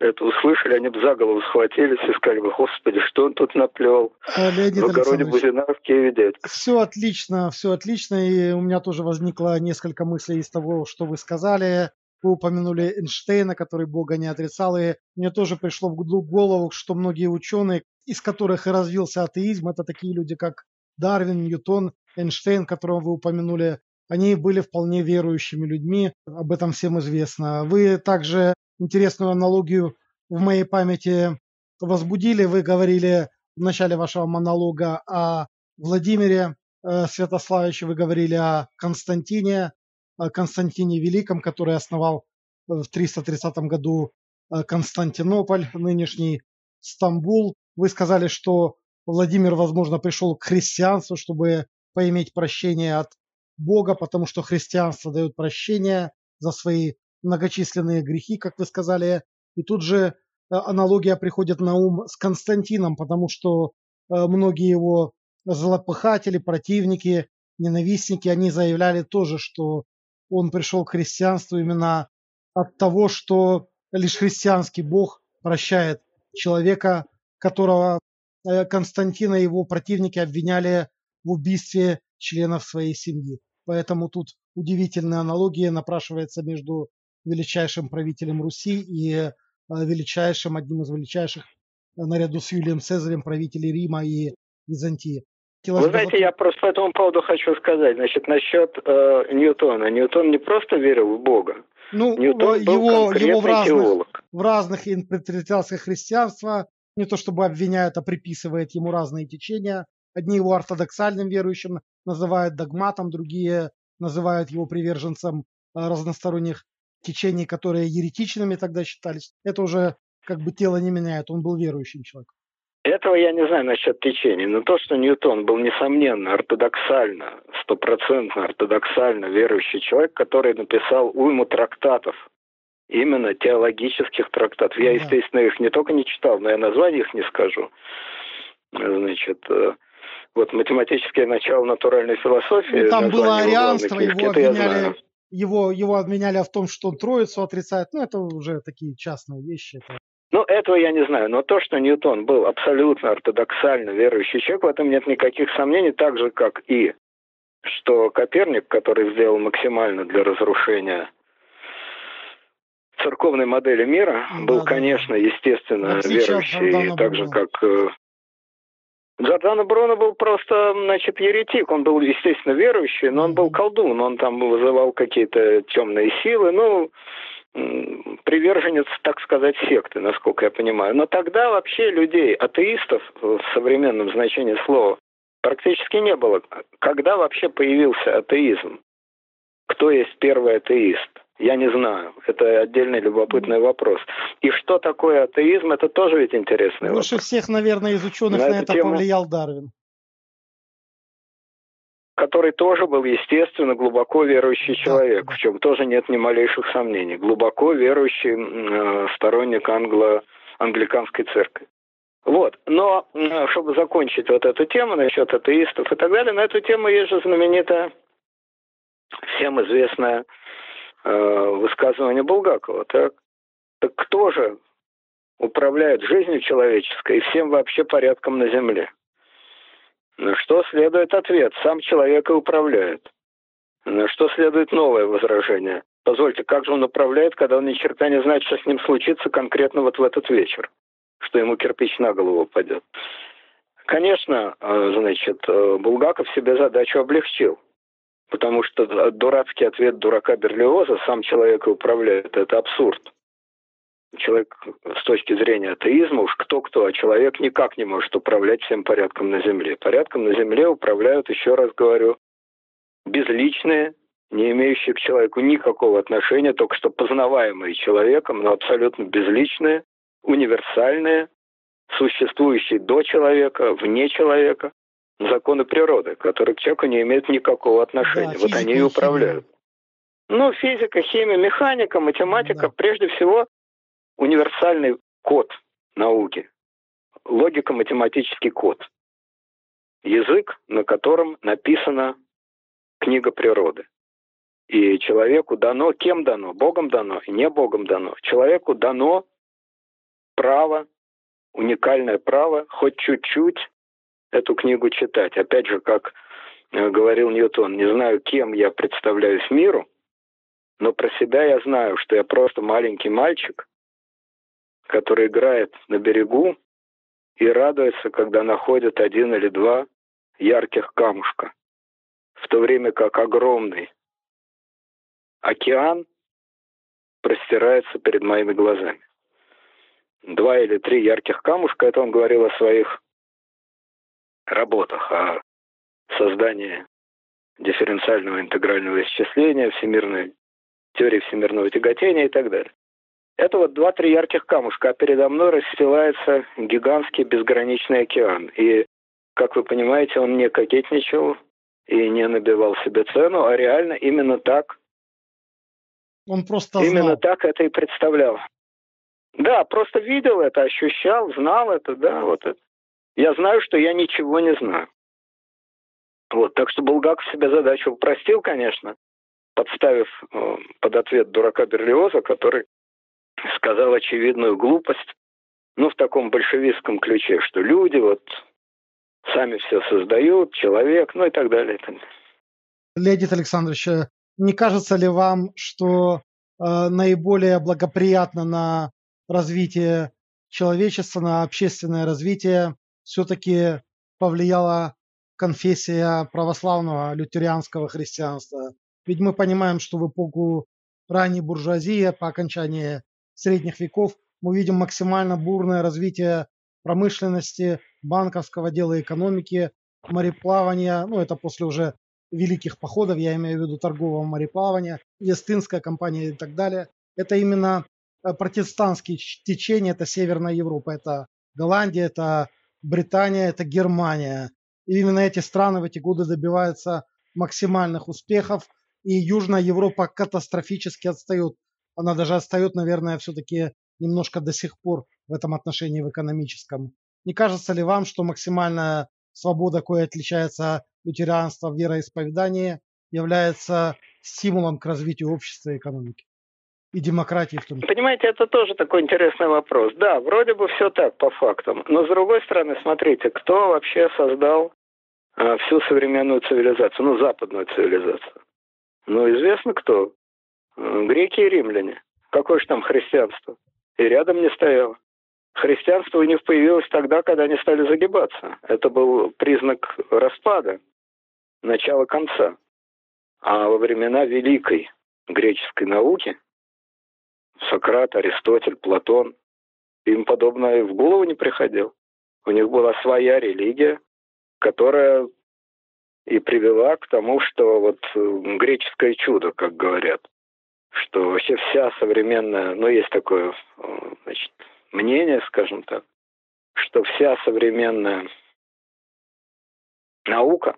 это услышали, они бы за голову схватились и сказали бы, господи, что он тут наплел? Э, Леонид в огороде Бузина в Киеве дядь. Все отлично, все отлично. И у меня тоже возникло несколько мыслей из того, что вы сказали. Вы упомянули Эйнштейна, который Бога не отрицал, и мне тоже пришло в голову, что многие ученые, из которых и развился атеизм, это такие люди, как Дарвин, Ньютон, Эйнштейн, которого вы упомянули, они были вполне верующими людьми, об этом всем известно. Вы также интересную аналогию в моей памяти возбудили. Вы говорили в начале вашего монолога о Владимире э, Святославиче, вы говорили о Константине, Константине Великом, который основал э, в 330 году э, Константинополь, нынешний Стамбул. Вы сказали, что Владимир, возможно, пришел к христианству, чтобы поиметь прощение от Бога, потому что христианство дает прощение за свои многочисленные грехи, как вы сказали. И тут же э, аналогия приходит на ум с Константином, потому что многие его злопыхатели, противники, ненавистники, они заявляли тоже, что он пришел к христианству именно от того, что лишь христианский Бог прощает человека, которого э, Константина и его противники обвиняли в убийстве членов своей семьи. Поэтому тут удивительная аналогия напрашивается между величайшим правителем Руси и э, величайшим, одним из величайших э, наряду с Юлием Цезарем правителей Рима и Византии. Вы знаете, я просто по этому поводу хочу сказать, значит, насчет э, Ньютона. Ньютон не просто верил в Бога. Ну, Ньютон был его, его в разных, теолог. в разных интерпретациях христианства, не то чтобы обвиняют, а приписывает ему разные течения. Одни его ортодоксальным верующим называют догматом, другие называют его приверженцем э, разносторонних течений, которые еретичными тогда считались. Это уже как бы тело не меняет, он был верующим человеком. Этого я не знаю насчет течения, но то, что Ньютон был, несомненно, ортодоксально, стопроцентно ортодоксально верующий человек, который написал уйму трактатов, именно теологических трактатов. Я, естественно, их не только не читал, но я названий их не скажу. Значит, э, вот математическое начало натуральной философии. Ну, там было арианство, его обвиняли, его, его обвиняли в том, что он троицу отрицает. Ну, это уже такие частные вещи. Это... Ну, этого я не знаю, но то, что Ньютон был абсолютно ортодоксально верующий человек, в этом нет никаких сомнений, так же, как и что Коперник, который сделал максимально для разрушения церковной модели мира, был, да, конечно, естественно, верующий, так же, как э, Джордано Бруно был просто, значит, еретик. Он был, естественно, верующий, но он был колдун. Он там вызывал какие-то темные силы. Ну, приверженец, так сказать, секты, насколько я понимаю. Но тогда вообще людей, атеистов в современном значении слова, практически не было. Когда вообще появился атеизм? Кто есть первый атеист? Я не знаю. Это отдельный любопытный вопрос. И что такое атеизм, это тоже ведь интересный Больше вопрос. всех, наверное, из ученых на, на это тему, повлиял Дарвин. Который тоже был, естественно, глубоко верующий человек, в чем тоже нет ни малейших сомнений. Глубоко верующий э, сторонник англо англиканской церкви. Вот. Но, э, чтобы закончить вот эту тему насчет атеистов и так далее, на эту тему есть же знаменитая, всем известная Э, высказывание Булгакова, так? Так кто же управляет жизнью человеческой и всем вообще порядком на Земле? На что следует ответ? Сам человек и управляет. На что следует новое возражение? Позвольте, как же он управляет, когда он ни черта не знает, что с ним случится конкретно вот в этот вечер? Что ему кирпич на голову упадет? Конечно, э, значит, э, Булгаков себе задачу облегчил. Потому что дурацкий ответ дурака Берлиоза сам человек и управляет. Это абсурд. Человек с точки зрения атеизма, уж кто-кто, а человек никак не может управлять всем порядком на Земле. Порядком на Земле управляют, еще раз говорю, безличные, не имеющие к человеку никакого отношения, только что познаваемые человеком, но абсолютно безличные, универсальные, существующие до человека, вне человека, законы природы, которые к человеку не имеют никакого отношения. Да, вот они и управляют. Ну, физика, химия, механика, математика, да. прежде всего, универсальный код науки. Логико-математический код. Язык, на котором написана книга природы. И человеку дано, кем дано? Богом дано не Богом дано. Человеку дано право, уникальное право, хоть чуть-чуть эту книгу читать. Опять же, как э, говорил Ньютон, не знаю, кем я представляюсь миру, но про себя я знаю, что я просто маленький мальчик, который играет на берегу и радуется, когда находит один или два ярких камушка, в то время как огромный океан простирается перед моими глазами. Два или три ярких камушка, это он говорил о своих работах о создании дифференциального интегрального исчисления, всемирной теории всемирного тяготения и так далее. Это вот два-три ярких камушка, а передо мной расстилается гигантский безграничный океан. И, как вы понимаете, он не кокетничал и не набивал себе цену, а реально именно так. Он просто знал. Именно так это и представлял. Да, просто видел это, ощущал, знал это, да, вот это. Я знаю, что я ничего не знаю. Вот, так что Булгаков себе задачу упростил, конечно, подставив э, под ответ дурака Берлиоза, который сказал очевидную глупость, ну, в таком большевистском ключе, что люди вот сами все создают, человек, ну и так далее. Леонид Александрович, э, не кажется ли вам, что э, наиболее благоприятно на развитие человечества, на общественное развитие все-таки повлияла конфессия православного лютеранского христианства. Ведь мы понимаем, что в эпоху ранней буржуазии, по окончании средних веков, мы видим максимально бурное развитие промышленности, банковского дела экономики, мореплавания, ну это после уже великих походов, я имею в виду торгового мореплавания, Естинская компания и так далее. Это именно протестантские течения, это Северная Европа, это Голландия, это Британия, это Германия. И именно эти страны в эти годы добиваются максимальных успехов, и Южная Европа катастрофически отстает. Она даже отстает, наверное, все-таки немножко до сих пор в этом отношении в экономическом. Не кажется ли вам, что максимальная свобода, кое отличается лютеранство в вероисповедании, является стимулом к развитию общества и экономики? И демократии в том числе. Понимаете, это тоже такой интересный вопрос. Да, вроде бы все так по фактам. Но с другой стороны, смотрите, кто вообще создал э, всю современную цивилизацию, ну, западную цивилизацию? Ну, известно кто. Греки и римляне. Какое же там христианство? И рядом не стояло. Христианство у них появилось тогда, когда они стали загибаться. Это был признак распада, начала конца. А во времена великой греческой науки Сократ, Аристотель, Платон, им подобное в голову не приходило. У них была своя религия, которая и привела к тому, что вот греческое чудо, как говорят, что вообще вся современная, ну есть такое, э, значит, мнение, скажем так, что вся современная наука,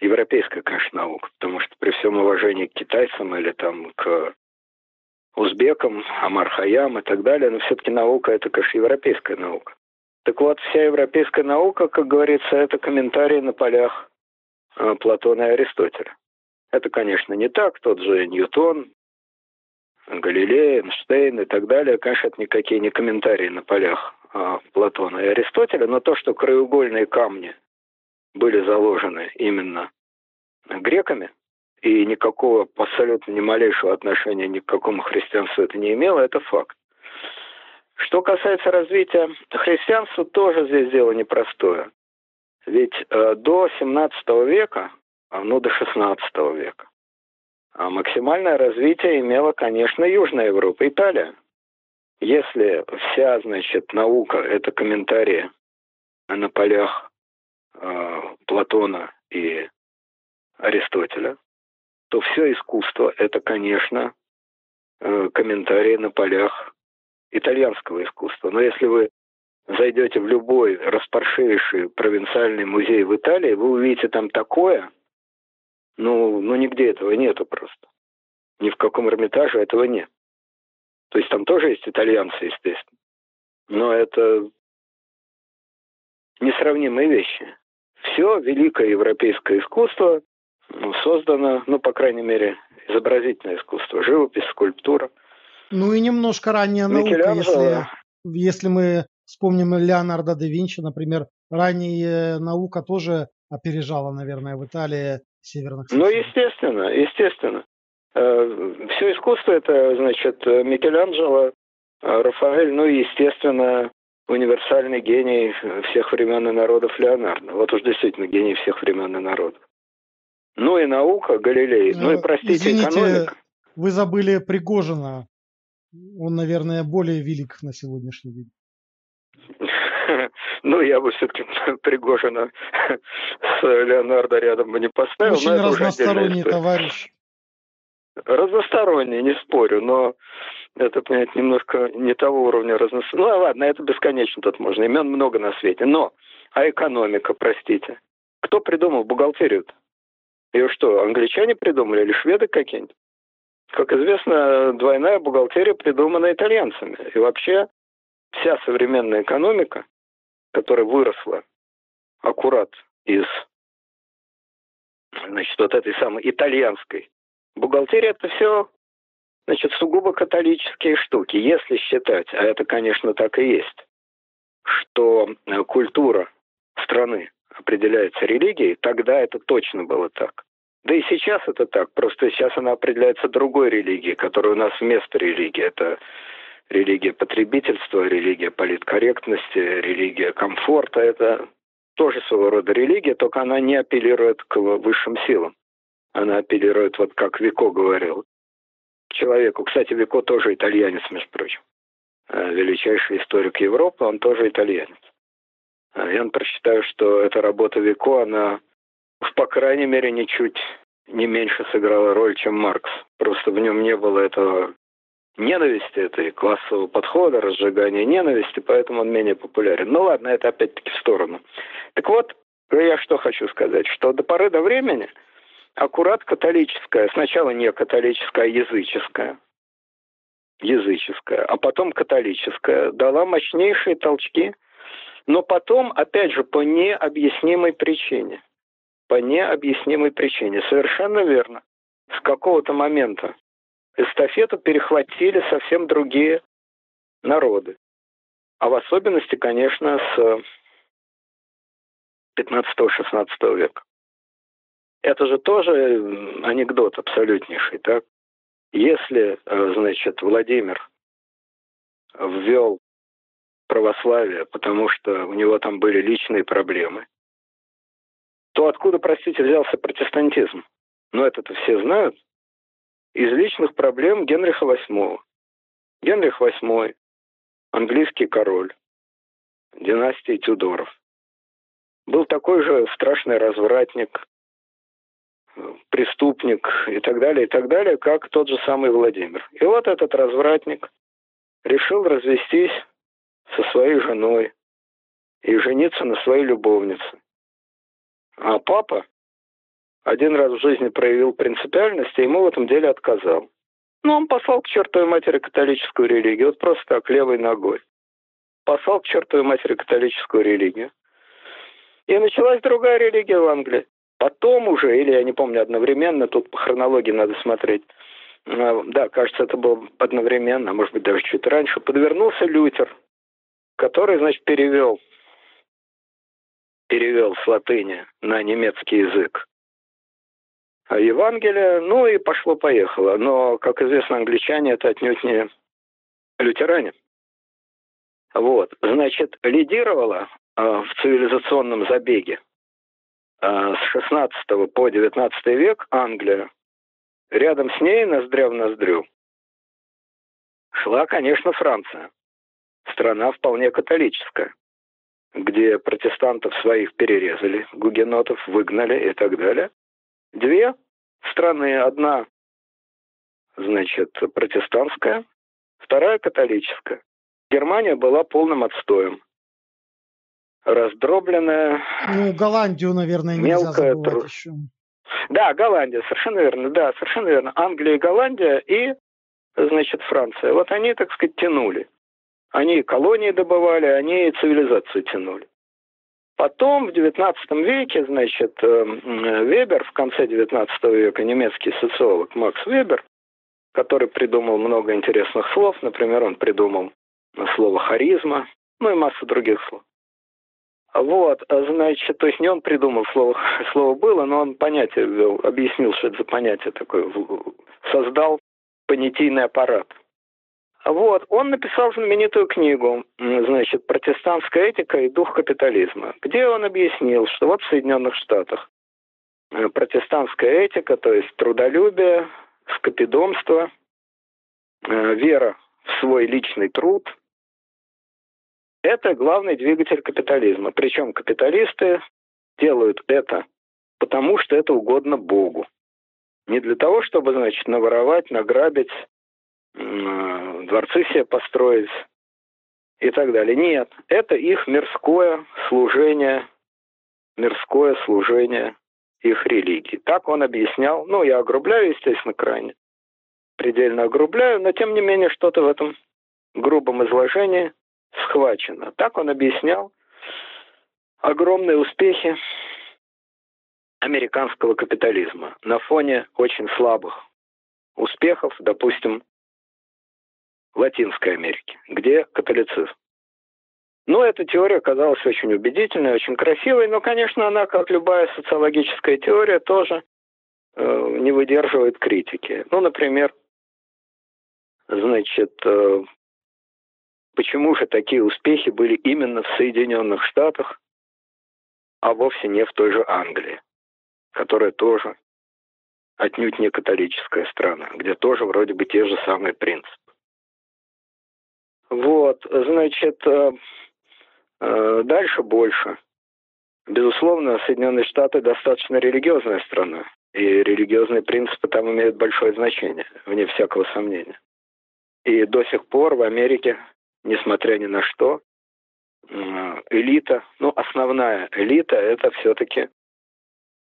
европейская, конечно, наука, потому что при всем уважении к китайцам или там к узбекам, Амар Хаям и так далее, но все-таки наука это, конечно, европейская наука. Так вот, вся европейская наука, как говорится, это комментарии на полях э, Платона и Аристотеля. Это, конечно, не так. Тот же Ньютон, Галилей, Эйнштейн и так далее, конечно, это никакие не комментарии на полях а, Платона и Аристотеля, но то, что краеугольные камни были заложены именно греками, и никакого абсолютно ни малейшего отношения ни к какому христианству это не имело, это факт. Что касается развития христианства, тоже здесь дело непростое. Ведь э, до 17 века, а, ну до 16 века, а максимальное развитие имела, конечно, Южная Европа, Италия. Если вся, значит, наука – это комментарии на полях э, Платона и Аристотеля, то все искусство – это, конечно, э, комментарии на полях итальянского искусства. Но если вы зайдете в любой распаршивейший провинциальный музей в Италии, вы увидите там такое – ну, ну нигде этого нету просто. Ни в каком Эрмитаже этого нет. То есть там тоже есть итальянцы, естественно. Но это несравнимые вещи. Все великое европейское искусство ну, создано, ну, по крайней мере, изобразительное искусство, живопись, скульптура. Ну и немножко ранняя наука, если, если мы вспомним Леонардо да Винчи, например, ранняя наука тоже опережала, наверное, в Италии северных Ну, естественно, естественно. Э, Все искусство это, значит, Микеланджело, э, Рафаэль, ну и, естественно, универсальный гений всех времен и народов Леонардо. Вот уж действительно гений всех времен и народов. Ну и наука, Галилей. Ну, ну и, простите, извините, экономика. Вы забыли Пригожина. Он, наверное, более велик на сегодняшний день. Ну, я бы все-таки Пригожина с Леонардо рядом бы не поставил. Очень разносторонний товарищ. Разносторонний, не спорю, но это, понимаете, немножко не того уровня разносторонний. Ну, ладно, это бесконечно тут можно. Имен много на свете. Но, а экономика, простите. Кто придумал бухгалтерию-то? Ее что, англичане придумали или шведы какие-нибудь? Как известно, двойная бухгалтерия придумана итальянцами. И вообще вся современная экономика которая выросла аккурат из значит, вот этой самой итальянской бухгалтерии, это все значит, сугубо католические штуки. Если считать, а это, конечно, так и есть, что э, культура страны определяется религией, тогда это точно было так. Да и сейчас это так, просто сейчас она определяется другой религией, которая у нас вместо религии. Это религия потребительства, религия политкорректности, религия комфорта. Это тоже своего рода религия, только она не апеллирует к высшим силам. Она апеллирует, вот как Вико говорил, к человеку. Кстати, Вико тоже итальянец, между прочим. Э, величайший историк Европы, он тоже итальянец. Э, я прочитаю, что эта работа Вико, она, по крайней мере, ничуть не меньше сыграла роль, чем Маркс. Просто в нем не было этого ненависти этой классового подхода, разжигания ненависти, поэтому он менее популярен. Ну ладно, это опять-таки в сторону. Так вот, я что хочу сказать, что до поры до времени аккурат католическая, сначала не католическая, а языческая, языческая, а потом католическая, дала мощнейшие толчки, но потом, опять же, по необъяснимой причине. По необъяснимой причине. Совершенно верно. С какого-то момента эстафету перехватили совсем другие народы. А в особенности, конечно, с 15-16 века. Это же тоже анекдот абсолютнейший, так? Если, э, значит, Владимир ввел православие, потому что у него там были личные проблемы, то откуда, простите, взялся протестантизм? Ну, это-то все знают. Из личных проблем Генриха VIII. Генрих VIII, английский король, династии Тюдоров. Был такой же страшный развратник, преступник и так далее, и так далее, как тот же самый Владимир. И вот этот развратник решил развестись со своей женой и жениться на своей любовнице. А папа один раз в жизни проявил принципиальность, и ему в этом деле отказал. Ну, он послал к чертовой матери католическую религию, вот просто так, левой ногой. Послал к чертовой матери католическую религию. И началась другая религия в Англии. Потом уже, или я не помню, одновременно, тут по хронологии надо смотреть, а, да, кажется, это было одновременно, а может быть даже чуть раньше, подвернулся Лютер, который, значит, перевел, перевел с латыни на немецкий язык а Евангелие, ну и пошло-поехало. Но, как известно, англичане это отнюдь не лютеране. Вот, значит, лидировала э, в цивилизационном забеге э, с 16 по 19 век Англия. Рядом с ней, ноздря в ноздрю, шла, конечно, Франция. Страна вполне католическая, где протестантов своих перерезали, гугенотов выгнали и так далее две страны. Одна, значит, протестантская, вторая католическая. Германия была полным отстоем. Раздробленная. Ну, Голландию, наверное, нельзя мелкая, забывать тру... еще. Да, Голландия, совершенно верно, да, совершенно верно. Англия и Голландия и, значит, Франция. Вот они, так сказать, тянули. Они колонии добывали, они цивилизацию тянули. Потом в XIX веке, значит, э, Вебер, в конце XIX века, немецкий социолог Макс Вебер, который придумал много интересных слов, например, он придумал слово харизма, ну и массу других слов. Вот, значит, то есть не он придумал слово, слово было, но он понятие ввел, объяснил, что это за понятие такое, создал понятийный аппарат – вот, он написал знаменитую книгу, значит, «Протестантская этика и дух капитализма», где он объяснил, что вот в Соединенных Штатах э, протестантская этика, то есть трудолюбие, скопидомство, э, вера в свой личный труд, это главный двигатель капитализма. Причем капиталисты делают это потому, что это угодно Богу. Не для того, чтобы, значит, наворовать, награбить, дворцы себе построить и так далее. Нет, это их мирское служение, мирское служение их религии. Так он объяснял. Ну, я огрубляю, естественно, крайне. Предельно огрубляю, но тем не менее что-то в этом грубом изложении схвачено. Так он объяснял огромные успехи американского капитализма на фоне очень слабых успехов, допустим, Латинской Америки, где католицизм. Но эта теория оказалась очень убедительной, очень красивой, но, конечно, она, как любая социологическая теория, тоже э, не выдерживает критики. Ну, например, значит, э, почему же такие успехи были именно в Соединенных Штатах, а вовсе не в той же Англии, которая тоже отнюдь не католическая страна, где тоже вроде бы те же самые принципы. Вот, значит, э, э, дальше больше. Безусловно, Соединенные Штаты достаточно религиозная страна, и религиозные принципы там имеют большое значение, вне всякого сомнения. И до сих пор в Америке, несмотря ни на что, элита, ну, основная элита, это все-таки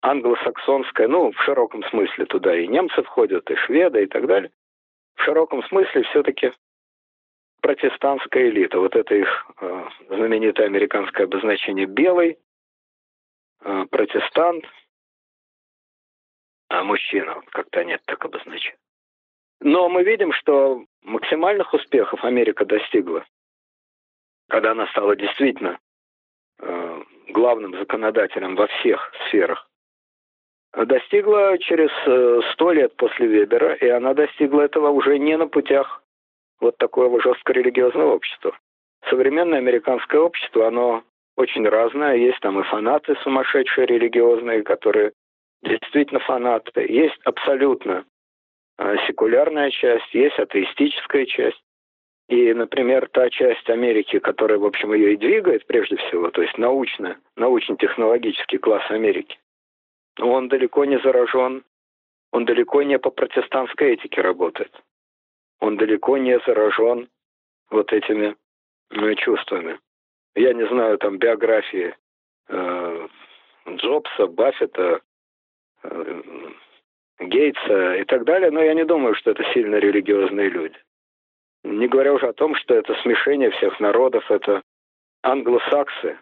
англосаксонская, ну, в широком смысле туда и немцы входят, и шведы, и так далее. В широком смысле все-таки протестантская элита. Вот это их э, знаменитое американское обозначение «белый», э, «протестант», а мужчина, как-то нет так обозначения. Но мы видим, что максимальных успехов Америка достигла, когда она стала действительно э, главным законодателем во всех сферах. Достигла через э, сто лет после Вебера, и она достигла этого уже не на путях вот такого жестко религиозного общества. Современное американское общество, оно очень разное. Есть там и фанаты сумасшедшие религиозные, которые действительно фанаты. Есть абсолютно э, секулярная часть, есть атеистическая часть. И, например, та часть Америки, которая, в общем, ее и двигает прежде всего, то есть научно, научно-технологический класс Америки, он далеко не заражен, он далеко не по протестантской этике работает. Он далеко не заражен вот этими ну, чувствами. Я не знаю там биографии э, Джобса, Баффета, э, Гейтса и так далее, но я не думаю, что это сильно религиозные люди. Не говоря уже о том, что это смешение всех народов, это англосаксы,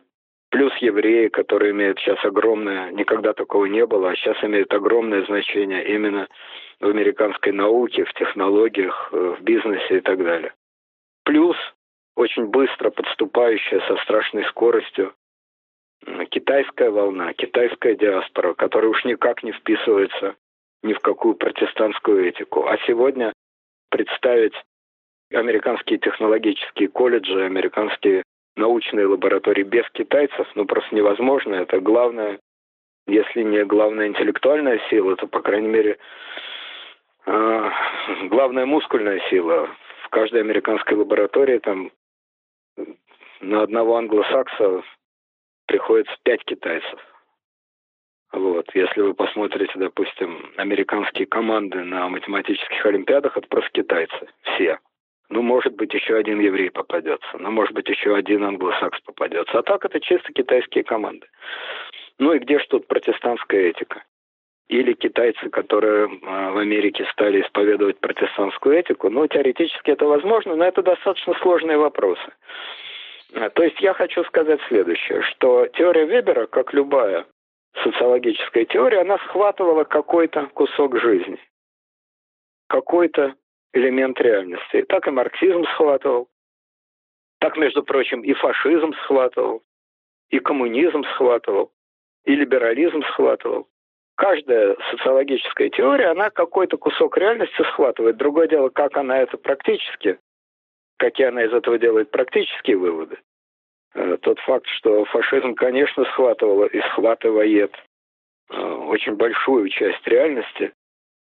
плюс евреи, которые имеют сейчас огромное, никогда такого не было, а сейчас имеют огромное значение именно в американской науке, в технологиях, э, в бизнесе и так далее. Плюс очень быстро подступающая со страшной скоростью китайская волна, китайская диаспора, которая уж никак не вписывается ни в какую протестантскую этику. А сегодня представить американские технологические колледжи, американские научные лаборатории без китайцев, ну, просто невозможно. Это главное, если не главная интеллектуальная сила, то, по крайней мере, э, главная мускульная сила. В каждой американской лаборатории там на одного англосакса приходится пять китайцев. Вот. Если вы посмотрите, допустим, американские команды на математических олимпиадах, это просто китайцы. Все. Ну, может быть, еще один еврей попадется. Ну, может быть, еще один англосакс попадется. А так это чисто китайские команды. Ну и где же тут протестантская этика? Или китайцы, которые а, в Америке стали исповедовать протестантскую этику? Ну, теоретически это возможно, но это достаточно сложные вопросы. А, то есть я хочу сказать следующее, что теория Вебера, как любая социологическая теория, она схватывала какой-то кусок жизни, какой-то элемент реальности. Так и марксизм схватывал, так, между прочим, и фашизм схватывал, и коммунизм схватывал, и либерализм схватывал. Каждая социологическая теория, она какой-то кусок реальности схватывает. Другое дело, как она это практически, какие она из этого делает практические выводы. Э, тот факт, что фашизм, конечно, схватывал и схватывает э, очень большую часть реальности,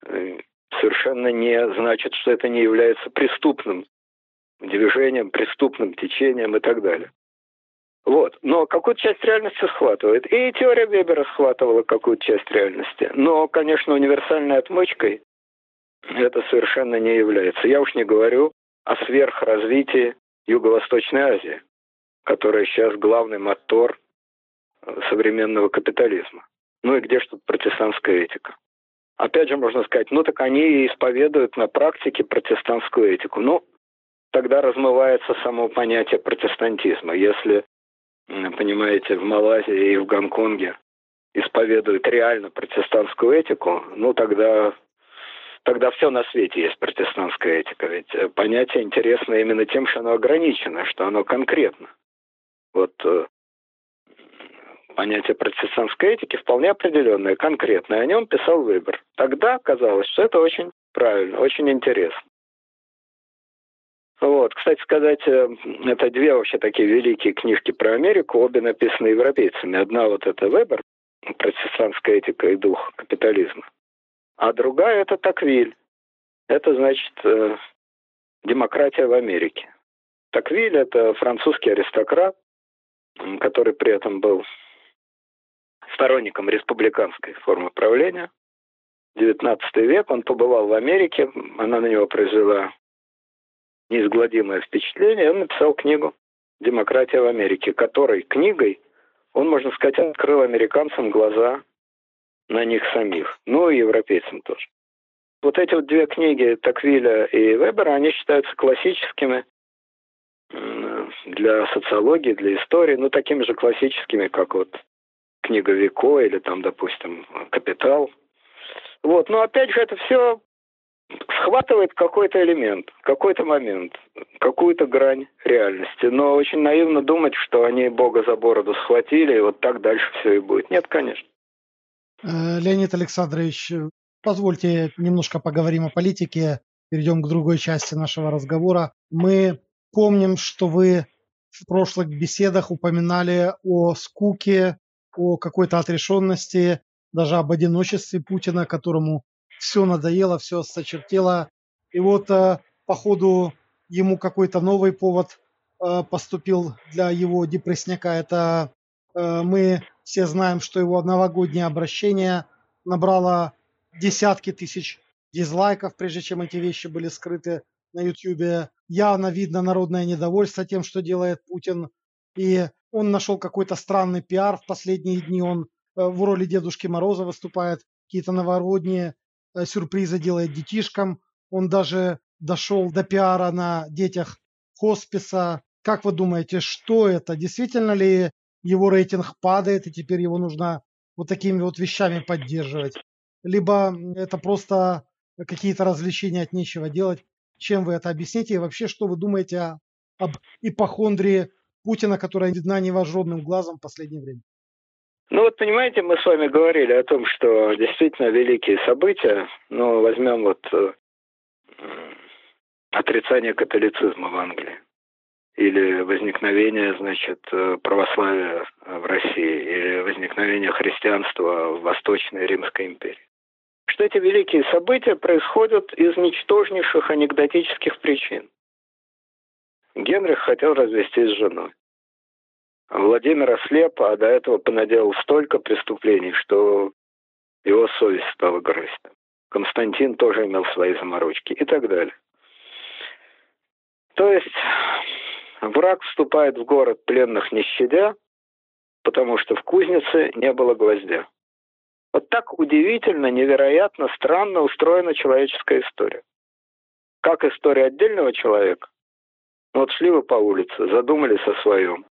э, совершенно не значит, что это не является преступным движением, преступным течением и так далее. Вот. Но какую-то часть реальности схватывает. И теория Вебера схватывала какую-то часть реальности. Но, конечно, универсальной отмычкой это совершенно не является. Я уж не говорю о сверхразвитии Юго-Восточной Азии, которая сейчас главный мотор современного капитализма. Ну и где же тут протестантская этика? Опять же, можно сказать, ну так они исповедуют на практике протестантскую этику. Ну, тогда размывается само понятие протестантизма. Если, понимаете, в Малайзии и в Гонконге исповедуют реально протестантскую этику, ну тогда, тогда все на свете есть протестантская этика. Ведь э, понятие интересно именно тем, что оно ограничено, что оно конкретно. Вот э, понятие протестантской этики вполне определенное, конкретное. О нем писал Выбор. Тогда казалось, что это очень правильно, очень интересно. Вот, кстати сказать, э, это две вообще такие великие книжки про Америку, обе написаны европейцами. Одна вот это Вебер, протестантская этика и дух капитализма, а другая это Таквиль. Это значит э, демократия в Америке. Таквиль это французский аристократ, который при этом был сторонником республиканской формы правления. 19 век, он побывал в Америке, она на него произвела неизгладимое впечатление, он написал книгу «Демократия в Америке», которой книгой он, можно сказать, открыл американцам глаза на них самих, ну и европейцам тоже. Вот эти вот две книги Таквиля и Вебера, они считаются классическими для социологии, для истории, ну, такими же классическими, как вот книга Вико или там, допустим, Капитал. Вот, но опять же это все схватывает какой-то элемент, какой-то момент, какую-то грань реальности. Но очень наивно думать, что они Бога за бороду схватили, и вот так дальше все и будет. Нет, конечно. Э, Леонид Александрович, позвольте немножко поговорим о политике. Перейдем к другой части нашего разговора. Мы помним, что вы в прошлых беседах упоминали о скуке, о какой-то отрешенности, даже об одиночестве Путина, которому все надоело, все осточертело. И вот э, по ходу ему какой-то новый повод э, поступил для его депрессняка. Это э, мы все знаем, что его новогоднее обращение набрало десятки тысяч дизлайков, прежде чем эти вещи были скрыты на YouTube. Явно видно народное недовольство тем, что делает Путин. И он нашел какой-то странный пиар в последние дни. Он в роли Дедушки Мороза выступает, какие-то новогодние Э, сюрпризы делает детишкам. Он даже дошел до пиара на детях хосписа. Как вы думаете, что это? Действительно ли его рейтинг падает, и теперь его нужно вот такими вот вещами поддерживать? Либо это просто какие-то развлечения от нечего делать? Чем вы это объясните? И вообще, что вы думаете об ипохондрии Путина, которая видна невооруженным глазом в последнее время? Ну вот понимаете, мы с вами говорили о том, что действительно великие события, ну возьмем вот э, отрицание католицизма в Англии или возникновение, значит, э, православия в России, или возникновение христианства в Восточной Римской империи. Что эти великие события происходят из ничтожнейших анекдотических причин. Генрих хотел развестись с женой. Владимир ослеп, а до этого понаделал столько преступлений, что его совесть стала грызть. Константин тоже имел свои заморочки и так далее. То есть враг вступает в город пленных не щадя, потому что в кузнице не было гвоздя. Вот так удивительно, невероятно, странно устроена человеческая история. Как история отдельного человека. Вот шли вы по улице, задумались о своем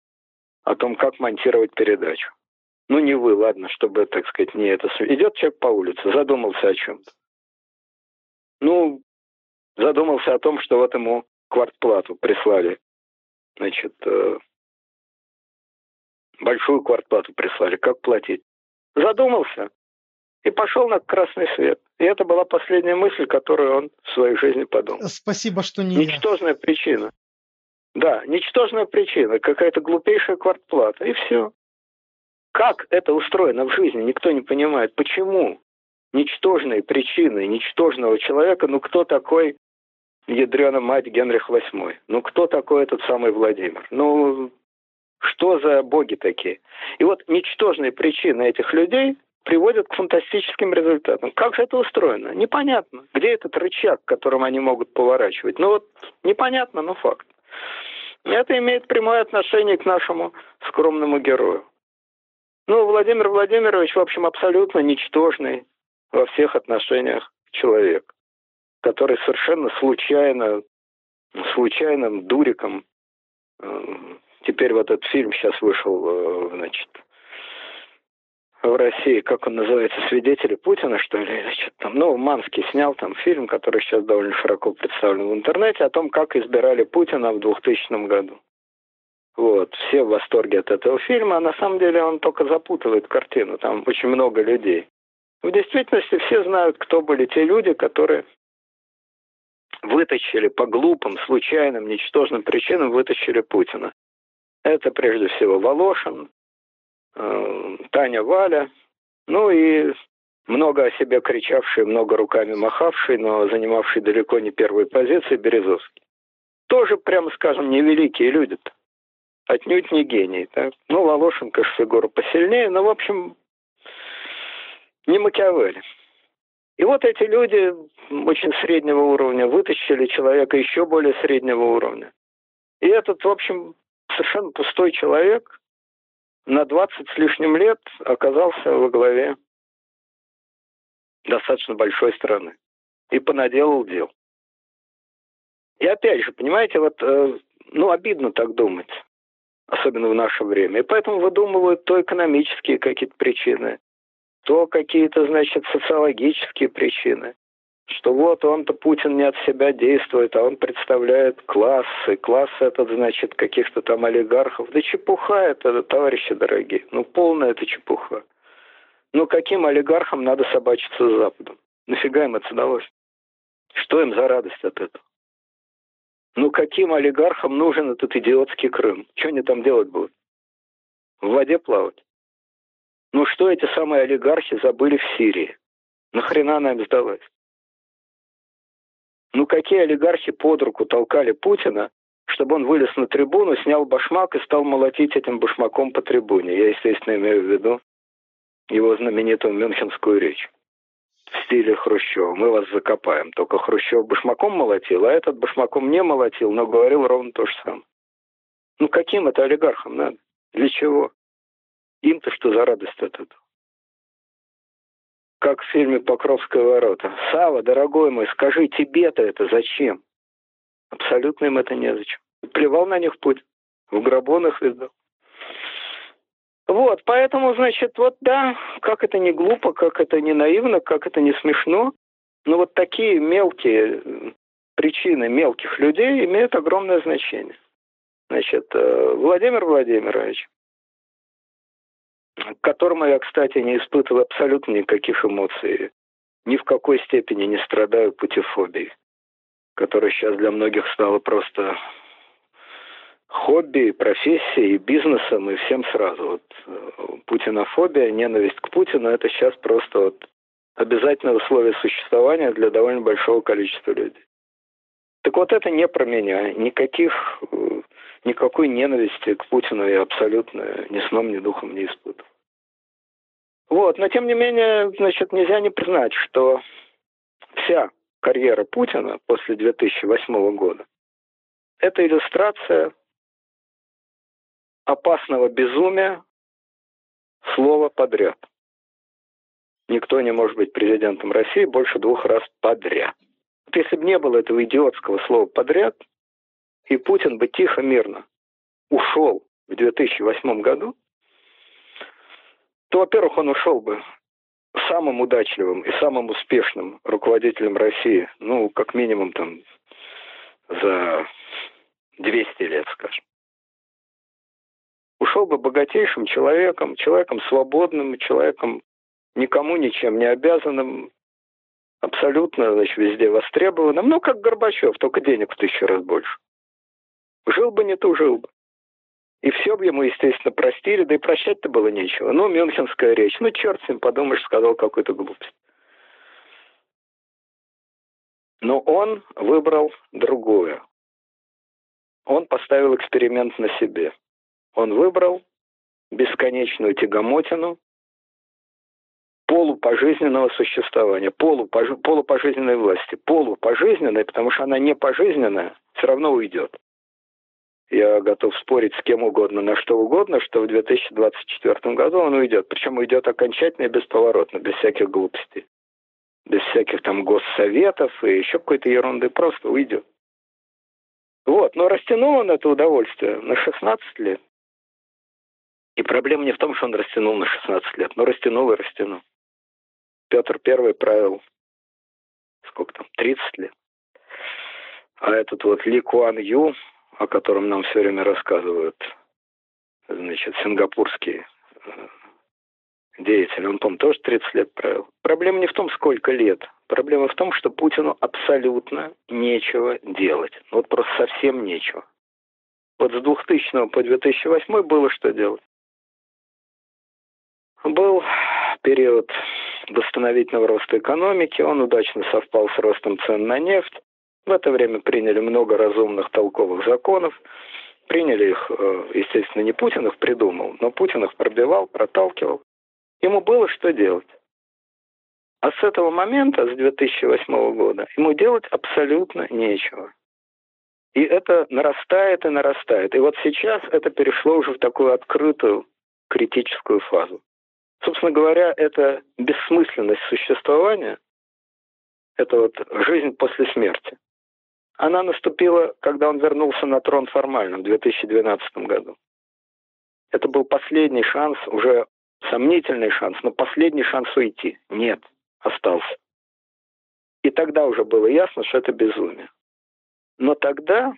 о том, как монтировать передачу. Ну, не вы, ладно, чтобы, так сказать, не это... Идет человек по улице, задумался о чем-то. Ну, задумался о том, что вот ему квартплату прислали. Значит, э, большую квартплату прислали. Как платить? Задумался и пошел на красный свет. И это была последняя мысль, которую он в своей жизни подумал. Спасибо, что не Ничтожная причина. Да, ничтожная причина, какая-то глупейшая квартплата, и все. Как это устроено в жизни, никто не понимает. Почему ничтожные причины ничтожного человека, ну кто такой ядрена мать Генрих VIII? Ну кто такой этот самый Владимир? Ну что за боги такие? И вот ничтожные причины этих людей приводят к фантастическим результатам. Как же это устроено? Непонятно. Где этот рычаг, которым они могут поворачивать? Ну вот непонятно, но факт. Это имеет прямое отношение к нашему скромному герою. Ну, Владимир Владимирович, в общем, абсолютно ничтожный во всех отношениях человек, который совершенно случайно, случайным дуриком, э, теперь вот этот фильм сейчас вышел, э, значит, в России, как он называется, «Свидетели Путина», что ли, что там. Ну, Манский снял там фильм, который сейчас довольно широко представлен в интернете, о том, как избирали Путина в 2000 году. Вот, все в восторге от этого фильма, а на самом деле он только запутывает картину, там очень много людей. В действительности все знают, кто были те люди, которые вытащили по глупым, случайным, ничтожным причинам вытащили Путина. Это прежде всего Волошин, Таня Валя, ну и много о себе кричавший, много руками махавший, но занимавший далеко не первые позиции Березовский. Тоже, прямо скажем, невеликие люди-то. Отнюдь не гений. Так? Ну, Волошин, конечно, фигура посильнее, но, в общем, не Макиавелли. И вот эти люди очень среднего уровня вытащили человека еще более среднего уровня. И этот, в общем, совершенно пустой человек на 20 с лишним лет оказался во главе достаточно большой страны и понаделал дел. И опять же, понимаете, вот, э, ну, обидно так думать, особенно в наше время. И поэтому выдумывают то экономические какие-то причины, то какие-то, значит, социологические причины. Что вот он-то, Путин, не от себя действует, а он представляет классы. Класс этот, значит, каких-то там олигархов. Да чепуха это, товарищи дорогие. Ну, полная это чепуха. Ну, каким олигархам надо собачиться с Западом? Нафига им это сдалось? Что им за радость от этого? Ну, каким олигархам нужен этот идиотский Крым? Что они там делать будут? В воде плавать? Ну, что эти самые олигархи забыли в Сирии? Нахрена она им сдалась? Ну, какие олигархи под руку толкали Путина, чтобы он вылез на трибуну, снял башмак и стал молотить этим башмаком по трибуне? Я, естественно, имею в виду его знаменитую мюнхенскую речь в стиле Хрущева. Мы вас закопаем. Только Хрущев башмаком молотил, а этот башмаком не молотил, но говорил ровно то же самое. Ну каким это олигархам надо? Для чего? Им-то что за радость от этого? Как в фильме «Покровская ворота». Сава, дорогой мой, скажи, тебе-то это зачем? Абсолютно им это незачем. Плевал на них путь. В гробу их видал. Вот, поэтому, значит, вот да, как это не глупо, как это не наивно, как это не смешно, но вот такие мелкие причины мелких людей имеют огромное значение. Значит, э, Владимир Владимирович, к которому я, кстати, не испытываю абсолютно никаких эмоций, ни в какой степени не страдаю путефобией, которая сейчас для многих стала просто хобби, профессией, бизнесом и всем сразу. Вот э, путинофобия, ненависть к Путину – это сейчас просто вот обязательное условие существования для довольно большого количества людей. Так вот это не про меня. Никаких, э, никакой ненависти к Путину я абсолютно ни сном, ни духом не испытывал. Вот, но тем не менее, значит, нельзя не признать, что вся карьера Путина после 2008 года – это иллюстрация опасного безумия слово подряд. Никто не может быть президентом России больше двух раз подряд. Вот если бы не было этого идиотского слова подряд, и Путин бы тихо, мирно ушел в 2008 году, то, во-первых, он ушел бы самым удачливым и самым успешным руководителем России, ну, как минимум там за 200 лет, скажем ушел бы богатейшим человеком, человеком свободным, человеком никому ничем не обязанным, абсолютно значит, везде востребованным, ну, как Горбачев, только денег в тысячу раз больше. Жил бы не тужил бы. И все бы ему, естественно, простили, да и прощать-то было нечего. Ну, мюнхенская речь. Ну, черт с ним, подумаешь, сказал какую-то глупость. Но он выбрал другое. Он поставил эксперимент на себе – он выбрал бесконечную тягомотину полупожизненного существования, полупож... полупожизненной власти. Полупожизненной, потому что она не пожизненная, все равно уйдет. Я готов спорить с кем угодно, на что угодно, что в 2024 году он уйдет. Причем уйдет окончательно и бесповоротно, без всяких глупостей. Без всяких там госсоветов и еще какой-то ерунды. Просто уйдет. Вот, но растянул он это удовольствие на 16 лет. И проблема не в том, что он растянул на 16 лет, но растянул и растянул. Петр Первый правил, сколько там, 30 лет. А этот вот Ли Куан Ю, о котором нам все время рассказывают, значит, сингапурский э, деятель, он, по-моему, тоже 30 лет правил. Проблема не в том, сколько лет. Проблема в том, что Путину абсолютно нечего делать. Вот просто совсем нечего. Вот с 2000 по 2008 было что делать. Был период восстановительного роста экономики, он удачно совпал с ростом цен на нефть. В это время приняли много разумных толковых законов. Приняли их, э, естественно, не Путин их придумал, но Путин их пробивал, проталкивал. Ему было что делать. А с этого момента, с 2008 года, ему делать абсолютно нечего. И это нарастает и нарастает. И вот сейчас это перешло уже в такую открытую критическую фазу. Собственно говоря, это бессмысленность существования, это вот жизнь после смерти. Она наступила, когда он вернулся на трон формально в 2012 году. Это был последний шанс, уже сомнительный шанс, но последний шанс уйти. Нет, остался. И тогда уже было ясно, что это безумие. Но тогда,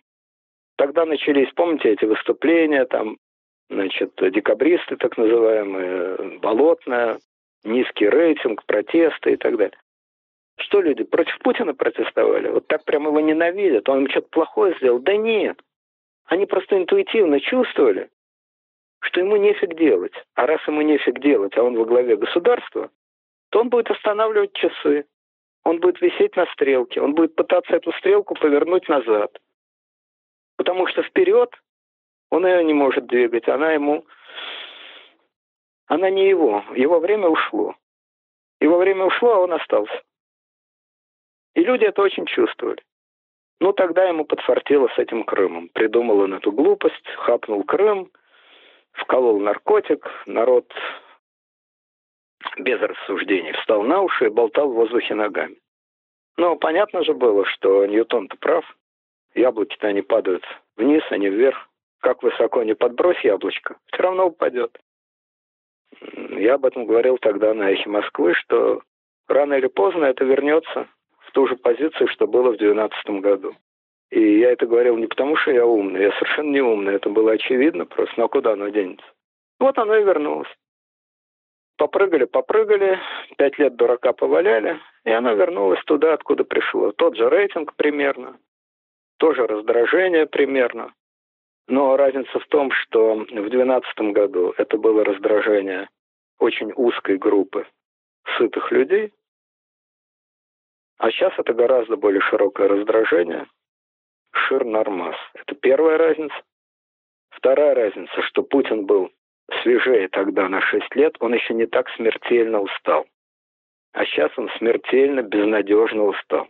тогда начались, помните, эти выступления, там, значит, декабристы так называемые, болотная, низкий рейтинг, протесты и так далее. Что люди против Путина протестовали? Вот так прямо его ненавидят, он им что-то плохое сделал? Да нет. Они просто интуитивно чувствовали, что ему нефиг делать. А раз ему нефиг делать, а он во главе государства, то он будет останавливать часы, он будет висеть на стрелке, он будет пытаться эту стрелку повернуть назад. Потому что вперед он ее не может двигать, она ему... Она не его, его время ушло. Его время ушло, а он остался. И люди это очень чувствовали. Ну, тогда ему подфартило с этим Крымом. Придумал он эту глупость, хапнул Крым, вколол наркотик, народ без рассуждений встал на уши и болтал в воздухе ногами. Но понятно же было, что Ньютон-то прав. Яблоки-то они падают вниз, а не вверх. Как высоко не подбрось яблочко, все равно упадет. Я об этом говорил тогда на эхе Москвы, что рано или поздно это вернется в ту же позицию, что было в 2012 году. И я это говорил не потому, что я умный, я совершенно не умный, это было очевидно просто, но куда оно денется? Вот оно и вернулось. Попрыгали, попрыгали, пять лет дурака поваляли, и оно вернулось туда, откуда пришло. Тот же рейтинг примерно, тоже раздражение примерно. Но разница в том, что в 2012 году это было раздражение очень узкой группы сытых людей, а сейчас это гораздо более широкое раздражение, шир нормас. Это первая разница. Вторая разница, что Путин был свежее тогда на 6 лет, он еще не так смертельно устал. А сейчас он смертельно, безнадежно устал.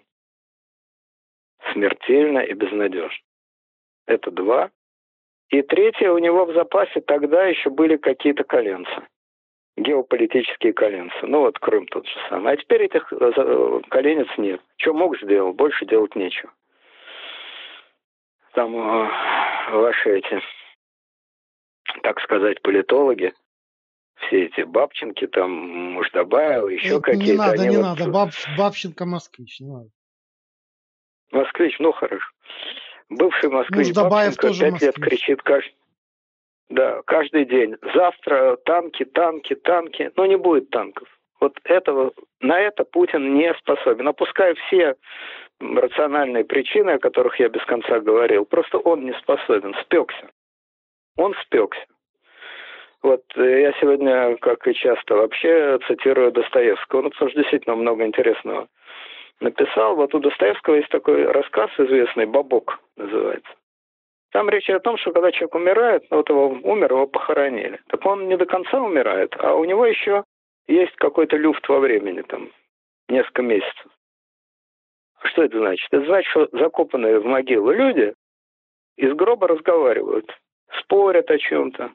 Смертельно и безнадежно. Это два. И третье, у него в запасе тогда еще были какие-то коленца. Геополитические коленца. Ну вот Крым тот же самый. А теперь этих э, коленец нет. Что мог сделал, больше делать нечего. Там э, ваши эти так сказать, политологи, все эти Бабченки, там, Муждабаева, еще какие-то. Не надо, не вот... надо, Баб, Бабченко москвич, не надо. Москвич, ну хорошо. Бывший москвич Муждабаев Бабченко тоже пять москвич. лет кричит каждый, да, каждый день. Завтра танки, танки, танки. Но не будет танков. Вот этого, на это Путин не способен. Опуская все рациональные причины, о которых я без конца говорил, просто он не способен, спекся он спекся. Вот э, я сегодня, как и часто вообще, цитирую Достоевского, ну, потому что действительно много интересного написал. Вот у Достоевского есть такой рассказ известный, «Бабок» называется. Там речь о том, что когда человек умирает, вот его умер, его похоронили. Так он не до конца умирает, а у него еще есть какой-то люфт во времени, там, несколько месяцев. Что это значит? Это значит, что закопанные в могилу люди из гроба разговаривают спорят о чем-то,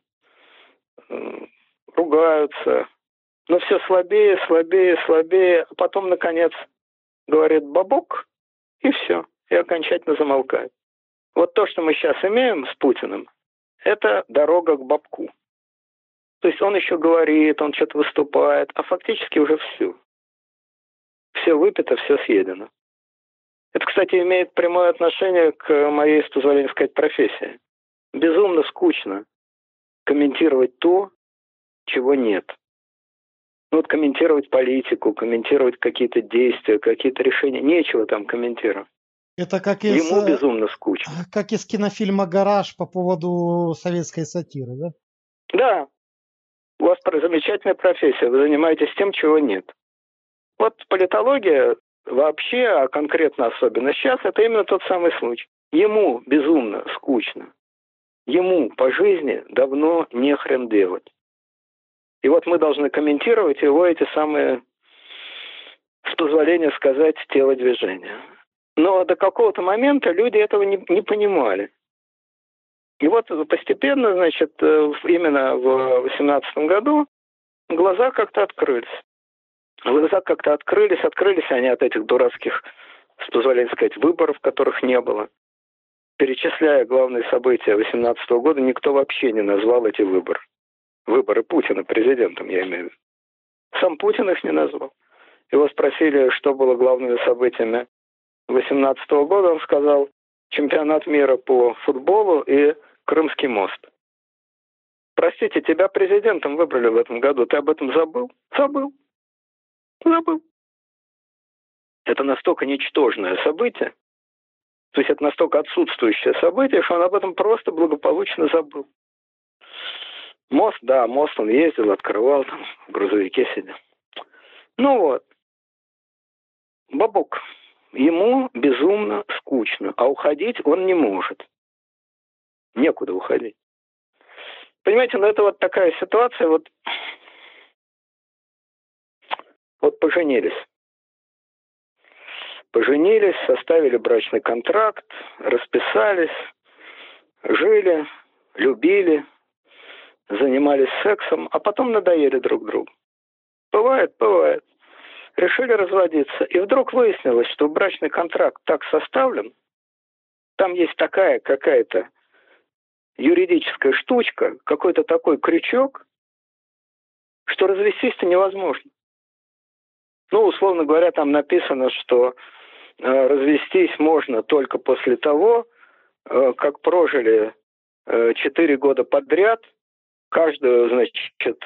ругаются, но все слабее, слабее, слабее, а потом, наконец, говорит бабок, и все, и окончательно замолкает. Вот то, что мы сейчас имеем с Путиным, это дорога к бабку. То есть он еще говорит, он что-то выступает, а фактически уже все. Все выпито, все съедено. Это, кстати, имеет прямое отношение к моей, с позволения сказать, профессии безумно скучно комментировать то, чего нет. Ну вот комментировать политику, комментировать какие-то действия, какие-то решения. Нечего там комментировать. Это как из, Ему безумно скучно. Как из кинофильма «Гараж» по поводу советской сатиры, да? Да. У вас замечательная профессия. Вы занимаетесь тем, чего нет. Вот политология вообще, а конкретно особенно сейчас, это именно тот самый случай. Ему безумно скучно ему по жизни давно не хрен делать. И вот мы должны комментировать его эти самые с позволения сказать, телодвижения. Но до какого-то момента люди этого не, не понимали. И вот постепенно, значит, э, именно в 18 году глаза как-то открылись. Глаза как-то открылись, открылись они от этих дурацких, с позволения сказать, выборов, которых не было. Перечисляя главные события 18 года, никто вообще не назвал эти выборы. Выборы Путина президентом, я имею в виду. Сам Путин их не назвал. Его спросили, что было главными событиями 2018 года. Он сказал, чемпионат мира по футболу и Крымский мост. Простите, тебя президентом выбрали в этом году. Ты об этом забыл? Забыл. Забыл. Это настолько ничтожное событие, то есть это настолько отсутствующее событие, что он об этом просто благополучно забыл. Мост, да, мост он ездил, открывал, там, в грузовике сидел. Ну вот. Бабук. Ему безумно скучно, а уходить он не может. Некуда уходить. Понимаете, ну это вот такая ситуация, вот, вот поженились. Поженились, составили брачный контракт, расписались, жили, любили, занимались сексом, а потом надоели друг другу. Бывает, бывает. Решили разводиться. И вдруг выяснилось, что брачный контракт так составлен, там есть такая какая-то юридическая штучка, какой-то такой крючок, что развестись-то невозможно. Ну, условно говоря, там написано, что э, развестись можно только после того, э, как прожили э, четыре года подряд – каждую, значит,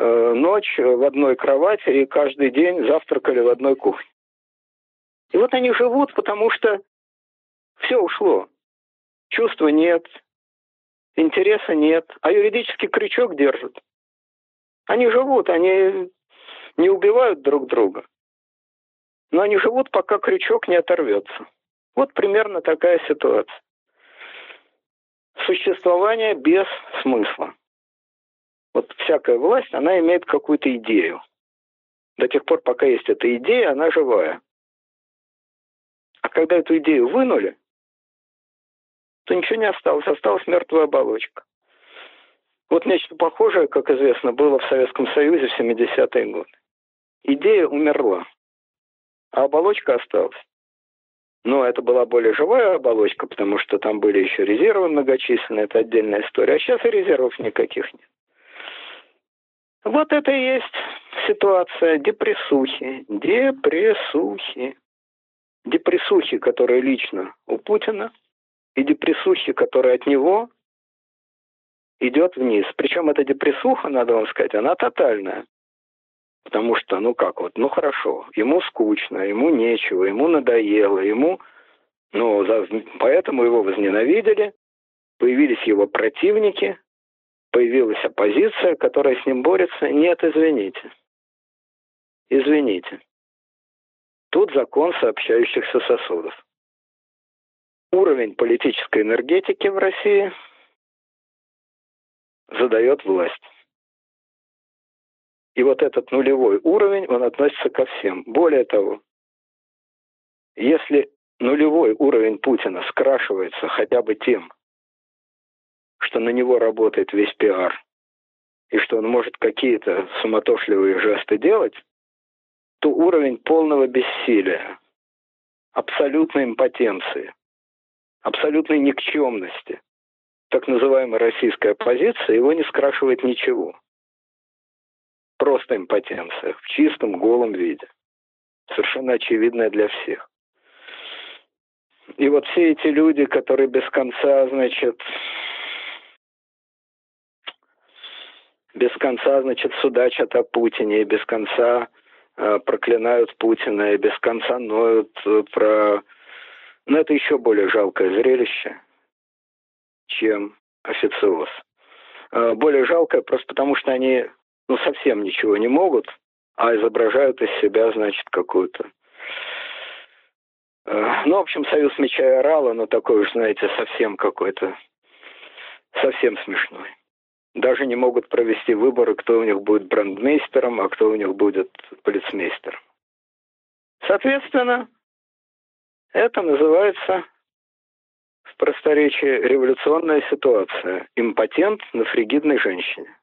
ночь в одной кровати и каждый день завтракали в одной кухне. И вот они живут, потому что все ушло. Чувства нет, интереса нет, а юридический крючок держат. Они живут, они не убивают друг друга, но они живут, пока крючок не оторвется. Вот примерно такая ситуация. Существование без смысла вот всякая власть, она имеет какую-то идею. До тех пор, пока есть эта идея, она живая. А когда эту идею вынули, то ничего не осталось, осталась мертвая оболочка. Вот нечто похожее, как известно, было в Советском Союзе в 70-е годы. Идея умерла, а оболочка осталась. Но это была более живая оболочка, потому что там были еще резервы многочисленные, это отдельная история. А сейчас и резервов никаких нет. Вот это и есть ситуация депрессухи. Депрессухи. Депрессухи, которые лично у Путина, и депрессухи, которые от него, идет вниз. Причем эта депрессуха, надо вам сказать, она тотальная. Потому что, ну как вот, ну хорошо, ему скучно, ему нечего, ему надоело, ему... Ну, за, поэтому его возненавидели, появились его противники, появилась оппозиция, которая с ним борется. Нет, извините. Извините. Тут закон сообщающихся сосудов. Уровень политической энергетики в России задает власть. И вот этот нулевой уровень, он относится ко всем. Более того, если нулевой уровень Путина скрашивается хотя бы тем, что на него работает весь пиар, и что он может какие-то суматошливые жесты делать, то уровень полного бессилия, абсолютной импотенции, абсолютной никчемности, так называемой российской оппозиции, его не скрашивает ничего. Просто импотенция в чистом, голом виде. Совершенно очевидная для всех. И вот все эти люди, которые без конца, значит, без конца, значит, судачат о Путине, и без конца э, проклинают Путина, и без конца ноют э, про... Но это еще более жалкое зрелище, чем официоз. Э, более жалкое просто потому, что они ну, совсем ничего не могут, а изображают из себя, значит, какую-то... Э, ну, в общем, союз меча и орала, но такой уж, знаете, совсем какой-то... Совсем смешной даже не могут провести выборы, кто у них будет брандмейстером, а кто у них будет полицмейстером. Соответственно, это называется в просторечии революционная ситуация. Импотент на фригидной женщине.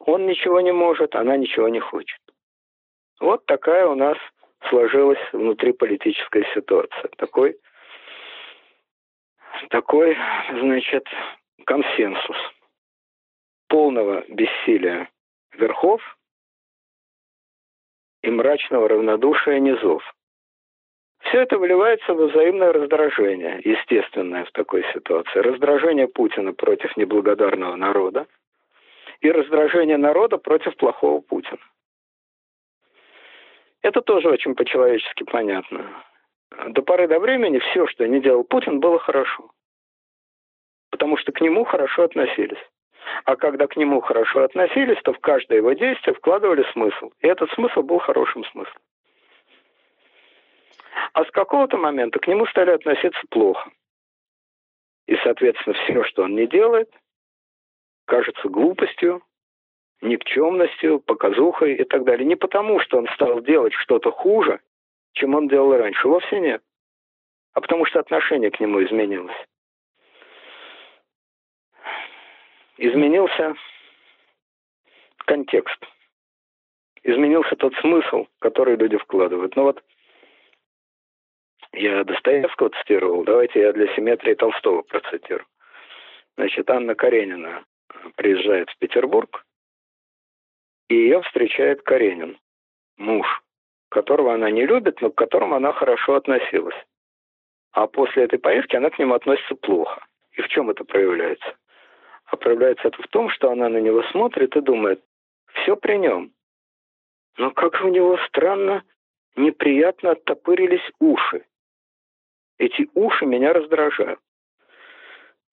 Он ничего не может, она ничего не хочет. Вот такая у нас сложилась внутриполитическая ситуация. Такой, такой, значит, консенсус полного бессилия верхов и мрачного равнодушия низов. Все это выливается в взаимное раздражение, естественное в такой ситуации. Раздражение Путина против неблагодарного народа и раздражение народа против плохого Путина. Это тоже очень по-человечески понятно. До поры до времени все, что не делал Путин, было хорошо. Потому что к нему хорошо относились. А когда к нему хорошо относились, то в каждое его действие вкладывали смысл. И этот смысл был хорошим смыслом. А с какого-то момента к нему стали относиться плохо. И, соответственно, все, что он не делает, кажется глупостью, никчемностью, показухой и так далее. Не потому, что он стал делать что-то хуже, чем он делал раньше. Вовсе нет. А потому что отношение к нему изменилось. Изменился контекст. Изменился тот смысл, который люди вкладывают. Ну вот я Достоевского цитировал, давайте я для симметрии Толстого процитирую. Значит, Анна Каренина приезжает в Петербург, и ее встречает Каренин, муж, которого она не любит, но к которому она хорошо относилась. А после этой поездки она к нему относится плохо. И в чем это проявляется? А проявляется это в том, что она на него смотрит и думает, все при нем. Но как у него странно, неприятно оттопырились уши. Эти уши меня раздражают.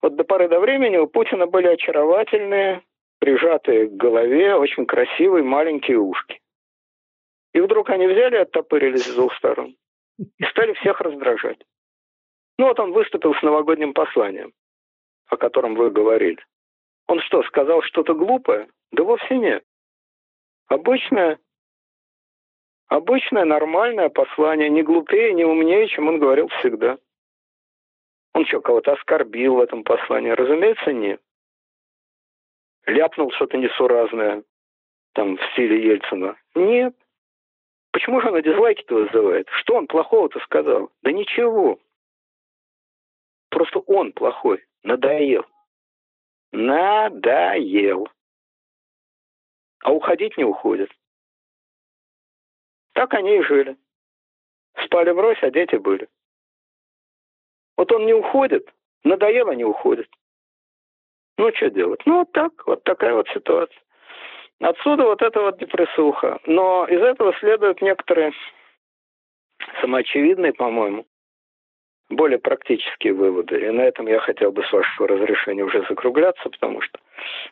Вот до поры до времени у Путина были очаровательные, прижатые к голове, очень красивые маленькие ушки. И вдруг они взяли оттопырились с двух сторон. И стали всех раздражать. Ну вот он выступил с новогодним посланием, о котором вы говорили. Он что, сказал что-то глупое? Да вовсе нет. Обычное, обычное нормальное послание, не глупее, не умнее, чем он говорил всегда. Он что, кого-то оскорбил в этом послании? Разумеется, нет. Ляпнул что-то несуразное, там, в стиле Ельцина. Нет. Почему же она дизлайки-то вызывает? Что он плохого-то сказал? Да ничего. Просто он плохой, надоел. Надоел. А уходить не уходит. Так они и жили. Спали врозь, а дети были. Вот он не уходит, надоело не уходит. Ну, что делать? Ну, вот так, вот такая вот ситуация. Отсюда вот эта вот депрессуха. Но из этого следуют некоторые самоочевидные, по-моему, более практические выводы. И на этом я хотел бы, с вашего разрешения, уже закругляться, потому что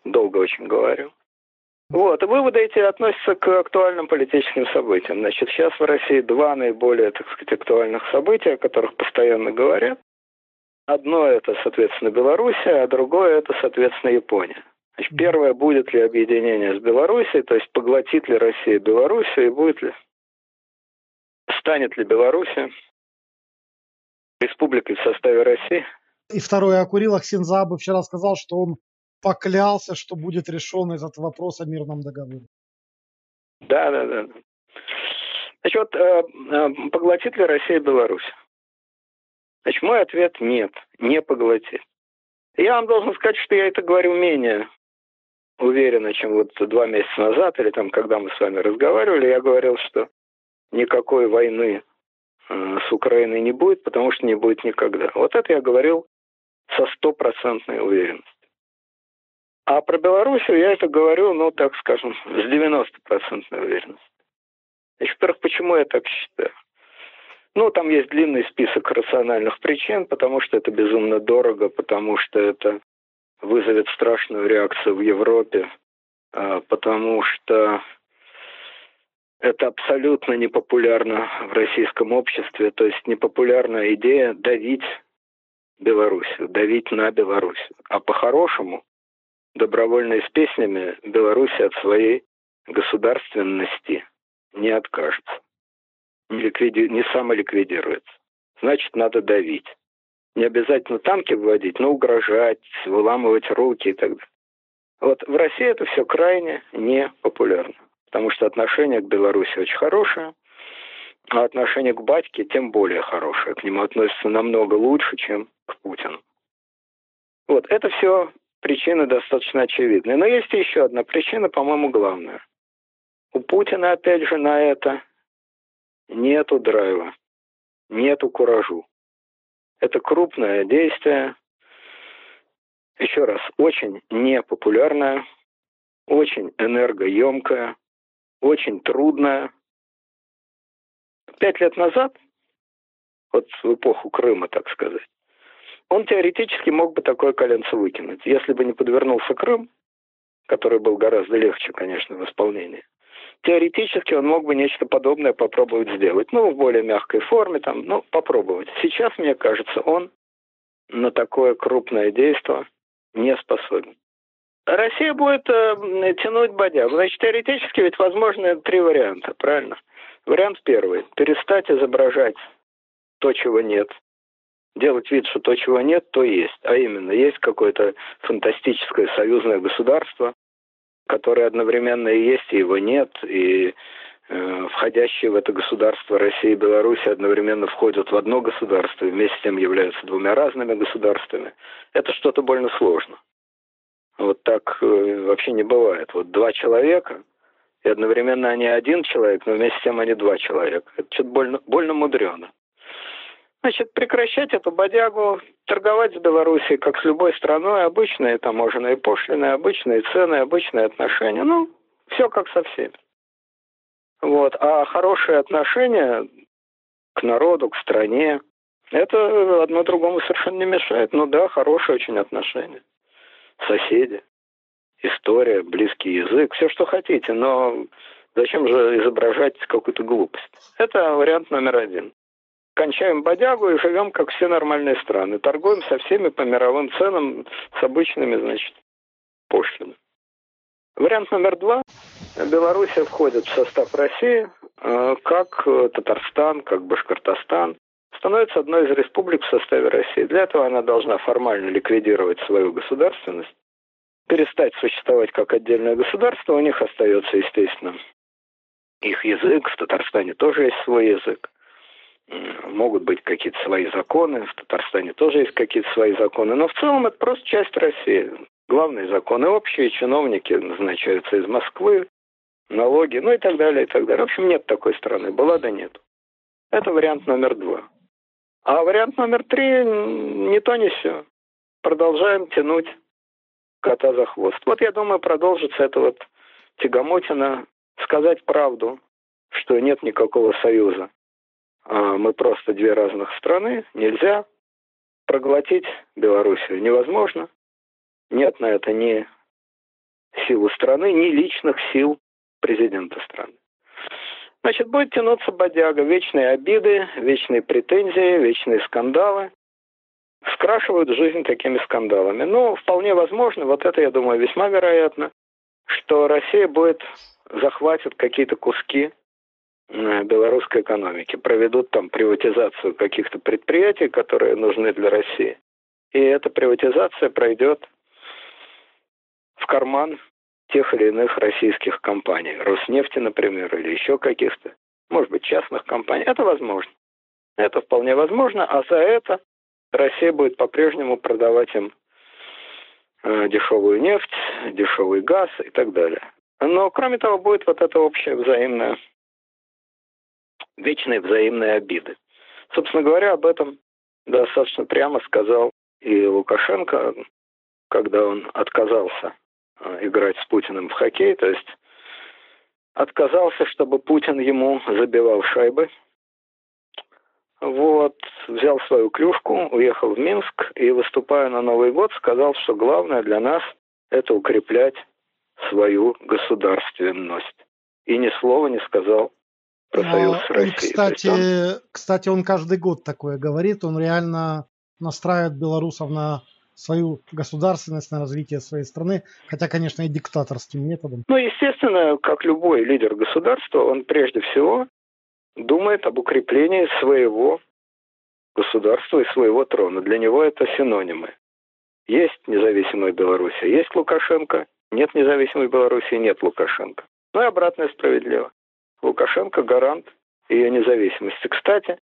долго очень говорю. Вот, и выводы эти относятся к актуальным политическим событиям. Значит, сейчас в России два наиболее, так сказать, актуальных события, о которых постоянно говорят. Одно это, соответственно, Белоруссия, а другое это, соответственно, Япония. Значит, первое, будет ли объединение с Белоруссией, то есть поглотит ли Россия Белоруссию и будет ли, станет ли Белоруссия республикой в составе России. И второе, о Курилах Синзабы вчера сказал, что он поклялся, что будет решен этот вопрос о мирном договоре. Да, да, да. Значит, вот, э, э, поглотит ли Россия Беларусь? Значит, мой ответ нет, не поглотит. Я вам должен сказать, что я это говорю менее уверенно, чем вот два месяца назад, или там, когда мы с вами разговаривали, я говорил, что никакой войны с Украиной не будет, потому что не будет никогда. Вот это я говорил со стопроцентной уверенностью. А про Белоруссию я это говорю, ну, так скажем, с 90% уверенностью. Во-первых, почему я так считаю? Ну, там есть длинный список рациональных причин, потому что это безумно дорого, потому что это вызовет страшную реакцию в Европе, а, потому что это абсолютно непопулярно в российском обществе. То есть непопулярная идея давить Белоруссию, давить на Белоруссию. А по-хорошему, добровольно и с песнями, Белоруссия от своей государственности не откажется. не, ликвиди... не самоликвидируется. Значит, надо давить. Не обязательно танки вводить, но угрожать, выламывать руки и так далее. Вот в России это все крайне непопулярно, потому что отношение к Беларуси очень хорошее, а отношение к батьке тем более хорошее. К нему относятся намного лучше, чем к Путину. Вот, это все причины достаточно очевидные. Но есть еще одна причина, по-моему, главная. У Путина, опять же, на это нету драйва, нету куражу. Это крупное действие, еще раз, очень непопулярное, очень энергоемкое, очень трудное. Пять лет назад, вот в эпоху Крыма, так сказать, он теоретически мог бы такое коленце выкинуть, если бы не подвернулся Крым, который был гораздо легче, конечно, в исполнении. Теоретически он мог бы нечто подобное попробовать сделать, ну, в более мягкой форме, там, ну, попробовать. Сейчас, мне кажется, он на такое крупное действие не способен. Россия будет э, тянуть бодягу. Значит, теоретически ведь возможны три варианта, правильно? Вариант первый. Перестать изображать то, чего нет делать вид, что то, чего нет, то есть. А именно, есть какое-то фантастическое союзное государство, которое одновременно и есть, и его нет, и э, входящие в это государство Россия и Беларусь одновременно входят в одно государство и вместе с тем являются двумя разными государствами. Это что-то больно сложно. Вот так э, вообще не бывает. Вот два человека, и одновременно они один человек, но вместе с тем они два человека. Это что-то больно, больно мудрено. Значит, прекращать эту бодягу, торговать с Белоруссией, как с любой страной, обычные таможенные пошлины, обычные цены, обычные отношения. Ну, все как со всеми. Вот. А хорошие отношения к народу, к стране, это одно другому совершенно не мешает. Ну да, хорошие очень отношения. Соседи, история, близкий язык, все, что хотите, но зачем же изображать какую-то глупость? Это вариант номер один кончаем бодягу и живем, как все нормальные страны. Торгуем со всеми по мировым ценам, с обычными, значит, пошлинами. Вариант номер два. Белоруссия входит в состав России, э, как Татарстан, как Башкортостан. Становится одной из республик в составе России. Для этого она должна формально ликвидировать свою государственность, перестать существовать как отдельное государство. У них остается, естественно, их язык. В Татарстане тоже есть свой язык могут быть какие-то свои законы, в Татарстане тоже есть какие-то свои законы, но в целом это просто часть России. Главные законы общие, чиновники назначаются из Москвы, налоги, ну и так далее, и так далее. В общем, нет такой страны, была да нет. Это вариант номер два. А вариант номер три не то, не все. Продолжаем тянуть кота за хвост. Вот я думаю, продолжится это вот тягомотина, сказать правду, что нет никакого союза а, мы просто две разных страны, нельзя проглотить Белоруссию невозможно. Нет на это ни силы страны, ни личных сил президента страны. Значит, будет тянуться бодяга, вечные обиды, вечные претензии, вечные скандалы. Скрашивают жизнь такими скандалами. Но вполне возможно, вот это, я думаю, весьма вероятно, что Россия будет захватит какие-то куски белорусской экономики, проведут там приватизацию каких-то предприятий, которые нужны для России. И эта приватизация пройдет в карман тех или иных российских компаний, Роснефти, например, или еще каких-то, может быть, частных компаний. Это возможно. Это вполне возможно, а за это Россия будет по-прежнему продавать им э, дешевую нефть, дешевый газ и так далее. Но, кроме того, будет вот это общее взаимное вечные взаимные обиды. Собственно говоря, об этом достаточно прямо сказал и Лукашенко, когда он отказался играть с Путиным в хоккей, то есть отказался, чтобы Путин ему забивал шайбы. Вот, взял свою клюшку, уехал в Минск и, выступая на Новый год, сказал, что главное для нас – это укреплять свою государственность. И ни слова не сказал про союз с Россией. Кстати, он... кстати, он каждый год такое говорит, он реально настраивает белорусов на свою государственность, на развитие своей страны, хотя, конечно, и диктаторским методом. Ну, естественно, как любой лидер государства, он прежде всего думает об укреплении своего государства и своего трона. Для него это синонимы. Есть независимая Белоруссия, есть Лукашенко, нет независимой Белоруссии, нет Лукашенко. Ну и обратное справедливо. Лукашенко гарант ее независимости. Кстати,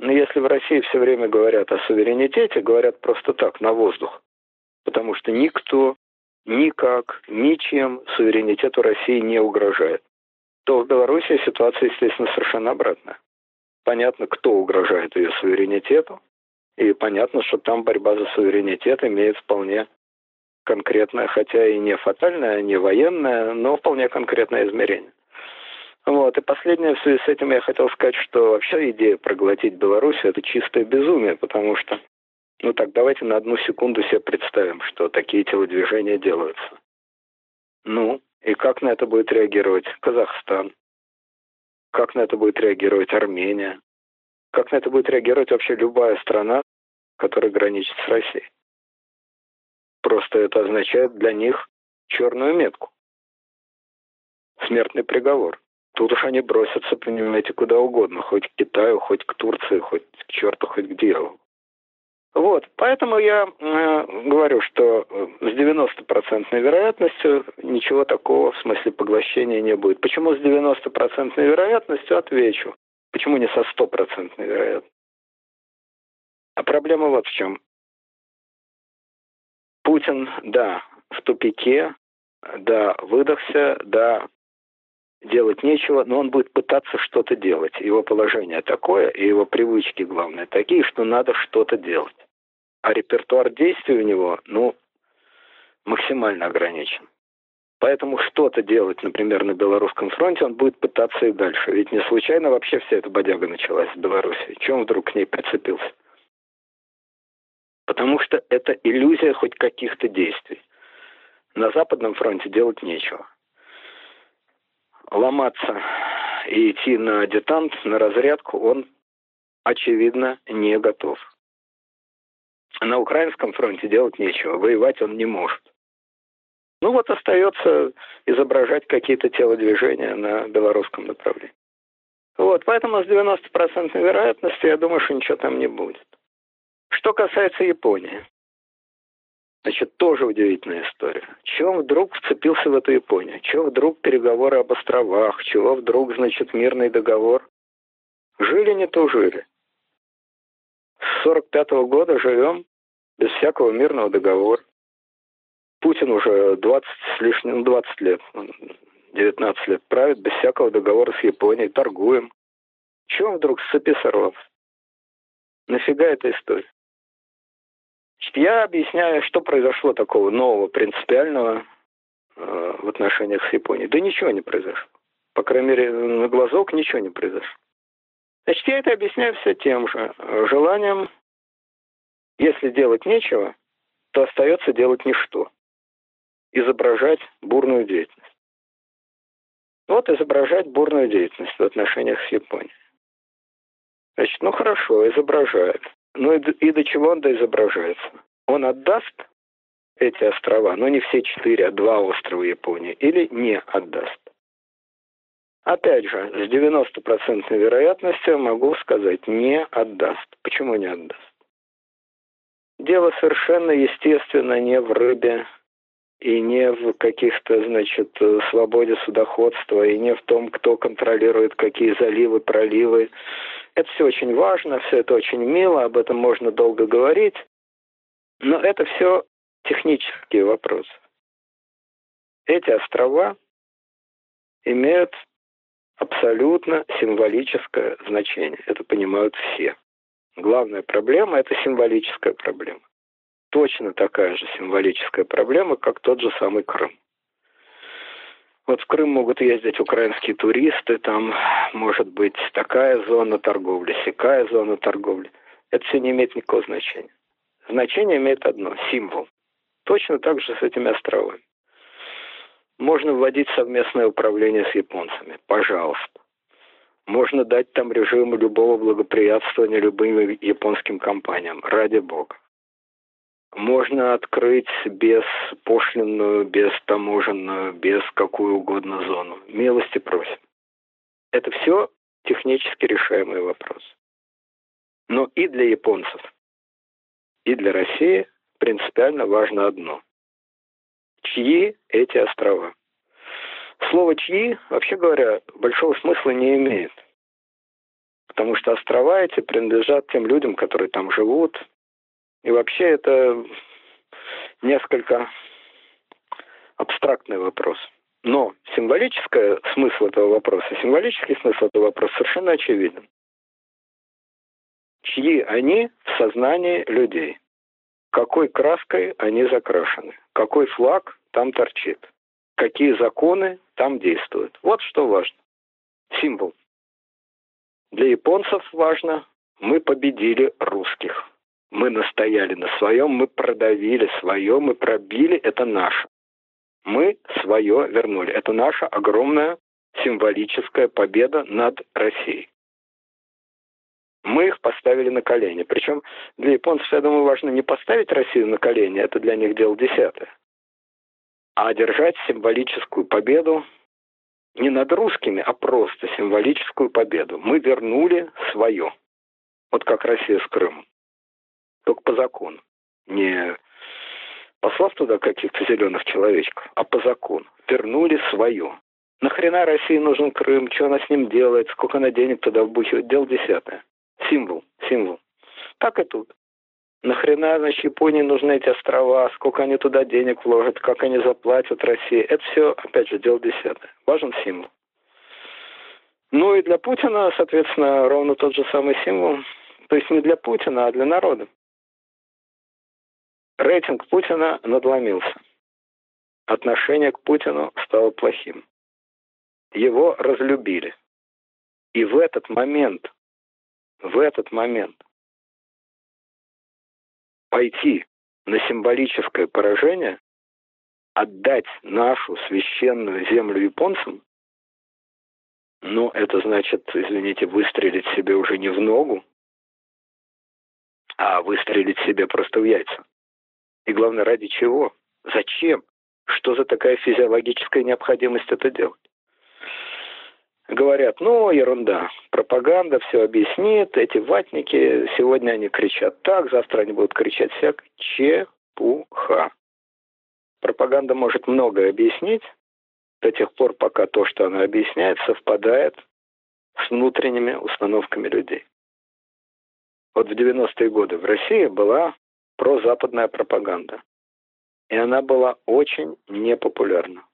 ну, если в России все время говорят о суверенитете, говорят просто так, на воздух. Потому что никто, никак, ничем суверенитету России не угрожает. То в Беларуси ситуация, естественно, совершенно обратная. Понятно, кто угрожает ее суверенитету, и понятно, что там борьба за суверенитет имеет вполне конкретное, хотя и не фатальное, не военное, но вполне конкретное измерение. Вот. И последнее в связи с этим я хотел сказать, что вообще идея проглотить Беларусь это чистое безумие, потому что, ну так, давайте на одну секунду себе представим, что такие телодвижения делаются. Ну, и как на это будет реагировать Казахстан? Как на это будет реагировать Армения? Как на это будет реагировать вообще любая страна, которая граничит с Россией? Просто это означает для них черную метку. Смертный приговор. Тут уж они бросятся, понимаете, куда угодно. Хоть к Китаю, хоть к Турции, хоть к черту, хоть к дьяволу. Вот, поэтому я э, говорю, что э, с 90% вероятностью ничего такого в смысле поглощения не будет. Почему с 90% вероятностью, отвечу. Почему не со 100% вероятностью? А проблема вот в чем. Путин, да, в тупике, да, выдохся, да, делать нечего, но он будет пытаться что-то делать. Его положение такое, и его привычки, главное, такие, что надо что-то делать. А репертуар действий у него, ну, максимально ограничен. Поэтому что-то делать, например, на Белорусском фронте, он будет пытаться и дальше. Ведь не случайно вообще вся эта бодяга началась в Беларуси. Чем вдруг к ней прицепился? Потому что это иллюзия хоть каких-то действий. На Западном фронте делать нечего ломаться и идти на детант, на разрядку, он, очевидно, не готов. На украинском фронте делать нечего, воевать он не может. Ну вот остается изображать какие-то телодвижения на белорусском направлении. Вот, поэтому с 90% вероятностью я думаю, что ничего там не будет. Что касается Японии. Значит, тоже удивительная история. Чего вдруг вцепился в эту Японию? Чего вдруг переговоры об островах? Чего вдруг, значит, мирный договор? Жили не то жили. С 45 -го года живем без всякого мирного договора. Путин уже 20 с лишним, 20 лет, 19 лет правит без всякого договора с Японией, торгуем. Чего вдруг с цепи сорвался? Нафига эта история? Я объясняю, что произошло такого нового, принципиального э, в отношениях с Японией. Да ничего не произошло. По крайней мере, на глазок ничего не произошло. Значит, я это объясняю все тем же желанием, если делать нечего, то остается делать ничто. Изображать бурную деятельность. Вот изображать бурную деятельность в отношениях с Японией. Значит, ну хорошо, изображает. Ну и, и до чего он доизображается? Он отдаст эти острова, но не все четыре, а два острова Японии, или не отдаст? Опять же, с 90% вероятностью могу сказать, не отдаст. Почему не отдаст? Дело совершенно естественно не в рыбе и не в каких-то, значит, свободе судоходства, и не в том, кто контролирует какие заливы, проливы, это все очень важно, все это очень мило, об этом можно долго говорить, но это все технические вопросы. Эти острова имеют абсолютно символическое значение. Это понимают все. Главная проблема – это символическая проблема. Точно такая же символическая проблема, как тот же самый Крым. Вот в Крым могут ездить украинские туристы, там может быть такая зона торговли, сякая зона торговли. Это все не имеет никакого значения. Значение имеет одно – символ. Точно так же с этими островами. Можно вводить совместное управление с японцами. Пожалуйста. Можно дать там режим любого благоприятствования любым японским компаниям. Ради бога можно открыть без пошлинную, без таможенную, без какую угодно зону. Милости просим. Это все технически решаемый вопрос. Но и для японцев, и для России принципиально важно одно. Чьи эти острова? Слово «чьи», вообще говоря, большого смысла не имеет. Потому что острова эти принадлежат тем людям, которые там живут. И вообще это несколько абстрактный вопрос. Но символический смысл этого вопроса, символический смысл этого вопроса совершенно очевиден. Чьи они в сознании людей? Какой краской они закрашены? Какой флаг там торчит? Какие законы там действуют? Вот что важно. Символ. Для японцев важно, мы победили русских. Мы настояли на своем, мы продавили свое, мы пробили, это наше мы свое вернули. Это наша огромная символическая победа над Россией. Мы их поставили на колени. Причем для японцев, я думаю, важно не поставить Россию на колени, это для них дело десятое, а одержать символическую победу не над русскими, а просто символическую победу. Мы вернули свое. Вот как Россия с Крымом. Только по закону. Не послав туда каких-то зеленых человечков, а по закону. Вернули свое. Нахрена России нужен Крым, что она с ним делает, сколько она денег туда вбухивает, дело десятое. Символ, символ. Так и тут. Нахрена, значит, Японии нужны эти острова, сколько они туда денег вложат, как они заплатят России. Это все, опять же, дело десятое. Важен символ. Ну и для Путина, соответственно, ровно тот же самый символ. То есть не для Путина, а для народа рейтинг Путина надломился. Отношение к Путину стало плохим. Его разлюбили. И в этот момент, в этот момент пойти на символическое поражение, отдать нашу священную землю японцам, ну, это значит, извините, выстрелить себе уже не в ногу, а выстрелить себе просто в яйца. И главное, ради чего? Зачем? Что за такая физиологическая необходимость это делать? Говорят, ну, ерунда, пропаганда все объяснит, эти ватники, сегодня они кричат так, завтра они будут кричать всяк. Чепуха. Пропаганда может многое объяснить до тех пор, пока то, что она объясняет, совпадает с внутренними установками людей. Вот в 90-е годы в России была прозападная пропаганда. И она была очень непопулярна.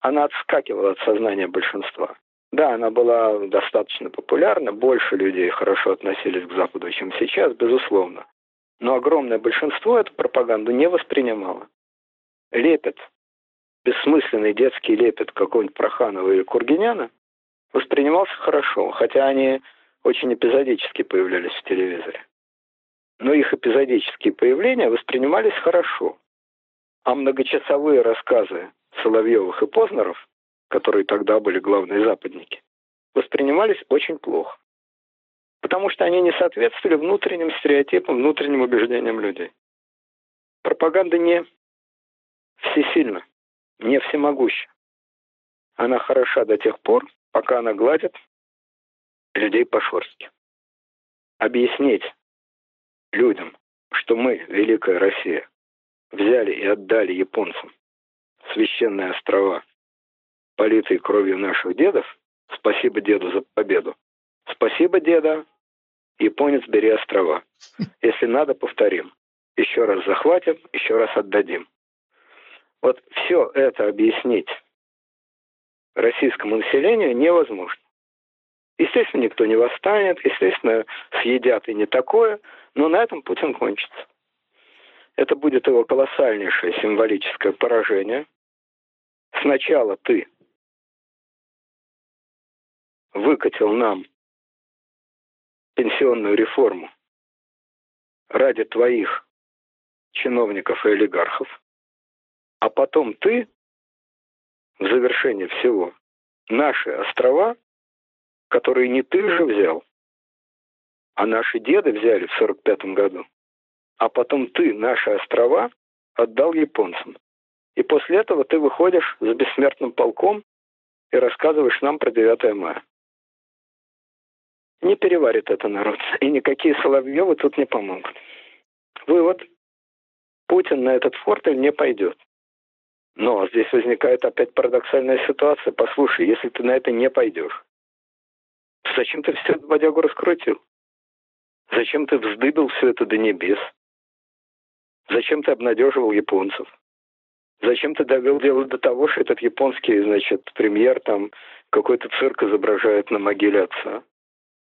Она отскакивала от сознания большинства. Да, она была достаточно популярна, больше людей хорошо относились к Западу, чем сейчас, безусловно. Но огромное большинство эту пропаганду не воспринимало. Лепет, бессмысленный детский лепет какого-нибудь Проханова или Кургиняна воспринимался хорошо, хотя они очень эпизодически появлялись в телевизоре но их эпизодические появления воспринимались хорошо. А многочасовые рассказы Соловьевых и Познеров, которые тогда были главные западники, воспринимались очень плохо. Потому что они не соответствовали внутренним стереотипам, внутренним убеждениям людей. Пропаганда не всесильна, не всемогуща. Она хороша до тех пор, пока она гладит людей по шерстке. Объяснить людям, что мы, Великая Россия, взяли и отдали японцам священные острова, политые кровью наших дедов, спасибо деду за победу. Спасибо, деда, японец, бери острова. Если надо, повторим. Еще раз захватим, еще раз отдадим. Вот все это объяснить российскому населению невозможно. Естественно, никто не восстанет, естественно, съедят и не такое, но на этом Путин кончится. Это будет его колоссальнейшее символическое поражение. Сначала ты выкатил нам пенсионную реформу ради твоих чиновников и олигархов, а потом ты в завершение всего наши острова которые не ты же взял, а наши деды взяли в 45 году, а потом ты наши острова отдал японцам. И после этого ты выходишь с бессмертным полком и рассказываешь нам про 9 мая. Не переварит это народ. И никакие Соловьевы тут не помогут. Вывод. Путин на этот фортель не пойдет. Но здесь возникает опять парадоксальная ситуация. Послушай, если ты на это не пойдешь, зачем ты все это бодягу раскрутил? Зачем ты вздыбил все это до небес? Зачем ты обнадеживал японцев? Зачем ты довел дело до того, что этот японский, значит, премьер там какой-то цирк изображает на могиле отца?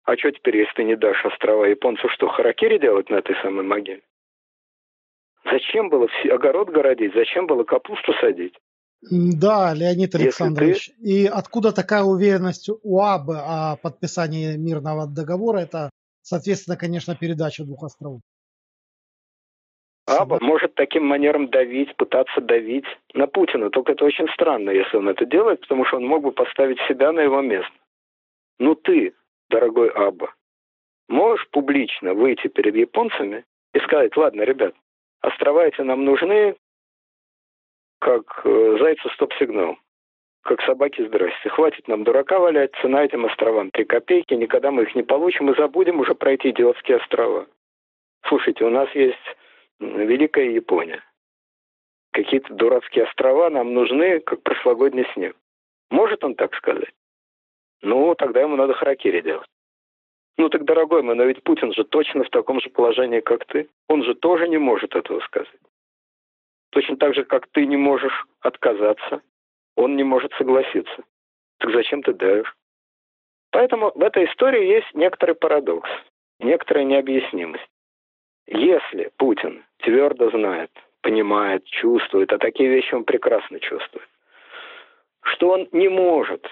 А что теперь, если ты не дашь острова японцу, что, харакири делать на этой самой могиле? Зачем было огород городить? Зачем было капусту садить? Да, Леонид Александрович. Ты... И откуда такая уверенность у АБы о подписании мирного договора? Это, соответственно, конечно, передача двух островов. Аба может таким манером давить, пытаться давить на Путина. Только это очень странно, если он это делает, потому что он мог бы поставить себя на его место. Ну ты, дорогой Аба, можешь публично выйти перед японцами и сказать, ладно, ребят, острова эти нам нужны, как э, зайцу стоп-сигнал. Как собаки здрасте. Хватит нам дурака валять, цена этим островам три копейки, никогда мы их не получим и забудем уже про эти идиотские острова. Слушайте, у нас есть Великая Япония. Какие-то дурацкие острова нам нужны, как прошлогодний снег. Может он так сказать? Ну, тогда ему надо харакири делать. Ну так, дорогой мой, но ведь Путин же точно в таком же положении, как ты. Он же тоже не может этого сказать. Точно так же, как ты не можешь отказаться, он не может согласиться. Так зачем ты даешь? Поэтому в этой истории есть некоторый парадокс, некоторая необъяснимость. Если Путин твердо знает, понимает, чувствует, а такие вещи он прекрасно чувствует, что он не может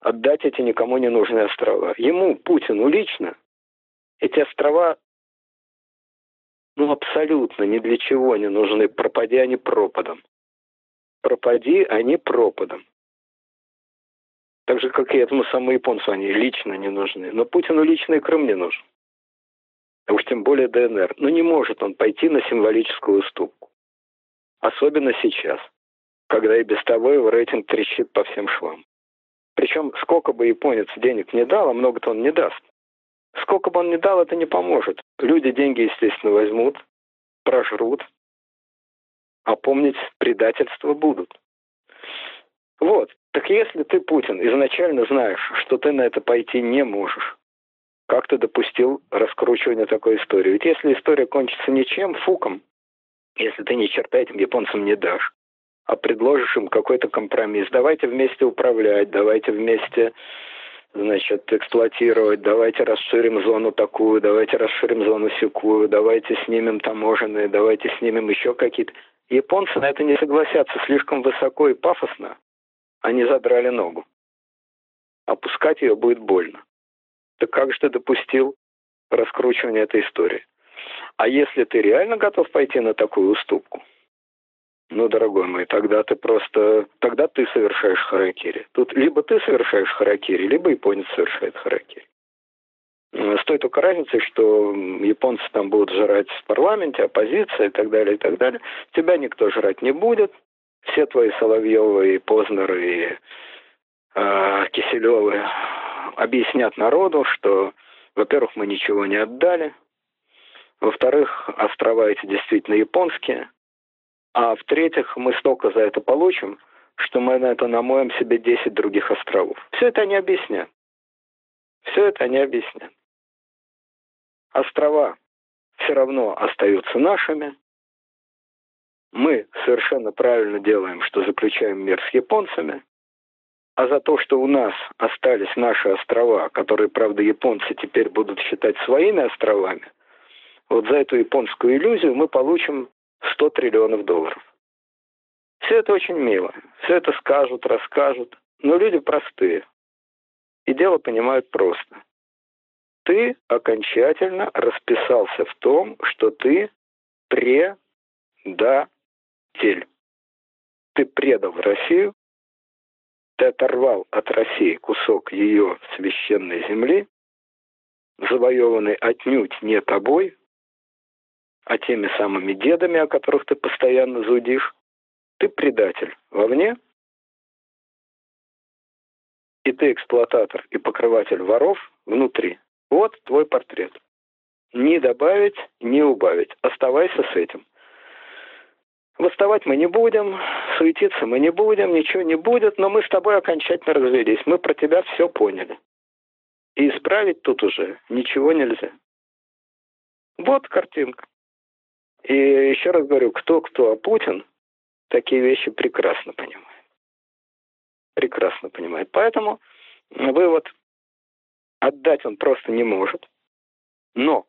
отдать эти никому не нужные острова. Ему, Путину лично, эти острова ну, абсолютно ни для чего не нужны. Пропади они пропадом. Пропади они пропадом. Так же, как и этому самому японцу они лично не нужны. Но Путину лично и Крым не нужен а уж тем более ДНР. Но не может он пойти на символическую уступку. Особенно сейчас, когда и без того его рейтинг трещит по всем швам. Причем сколько бы японец денег не дал, а много-то он не даст. Сколько бы он ни дал, это не поможет. Люди деньги, естественно, возьмут, прожрут, а помнить предательство будут. Вот. Так если ты, Путин, изначально знаешь, что ты на это пойти не можешь, как ты допустил раскручивание такой истории? Ведь если история кончится ничем, фуком, если ты ни черта этим японцам не дашь, а предложишь им какой-то компромисс, давайте вместе управлять, давайте вместе значит, эксплуатировать, давайте расширим зону такую, давайте расширим зону секую, давайте снимем таможенные, давайте снимем еще какие-то. Японцы на это не согласятся, слишком высоко и пафосно. Они задрали ногу. Опускать ее будет больно. Так как же ты допустил раскручивание этой истории? А если ты реально готов пойти на такую уступку, ну, дорогой мой, тогда ты просто... Тогда ты совершаешь харакири. Тут либо ты совершаешь харакири, либо японец совершает харакири. С той только разницей, что японцы там будут жрать в парламенте, оппозиция и так далее, и так далее. Тебя никто жрать не будет. Все твои Соловьевы и Познеры и э, Киселевы объяснят народу, что, во-первых, мы ничего не отдали, во-вторых, острова эти действительно японские, а в-третьих, мы столько за это получим, что мы на это намоем себе 10 других островов. Все это они объяснят. Все это они объяснят. Острова все равно остаются нашими. Мы совершенно правильно делаем, что заключаем мир с японцами а за то, что у нас остались наши острова, которые, правда, японцы теперь будут считать своими островами, вот за эту японскую иллюзию мы получим 100 триллионов долларов. Все это очень мило, все это скажут, расскажут, но люди простые. И дело понимают просто. Ты окончательно расписался в том, что ты предатель. Ты предал Россию, ты оторвал от России кусок ее священной земли, завоеванный отнюдь не тобой, а теми самыми дедами, о которых ты постоянно зудишь, ты предатель вовне, и ты эксплуататор и покрыватель воров внутри. Вот твой портрет. Не добавить, не убавить. Оставайся с этим. Восставать мы не будем, суетиться мы не будем, ничего не будет, но мы с тобой окончательно развелись. Мы про тебя все поняли. И исправить тут уже ничего нельзя. Вот картинка. И еще раз говорю, кто-кто, а Путин такие вещи прекрасно понимает. Прекрасно понимает. Поэтому вывод отдать он просто не может. Но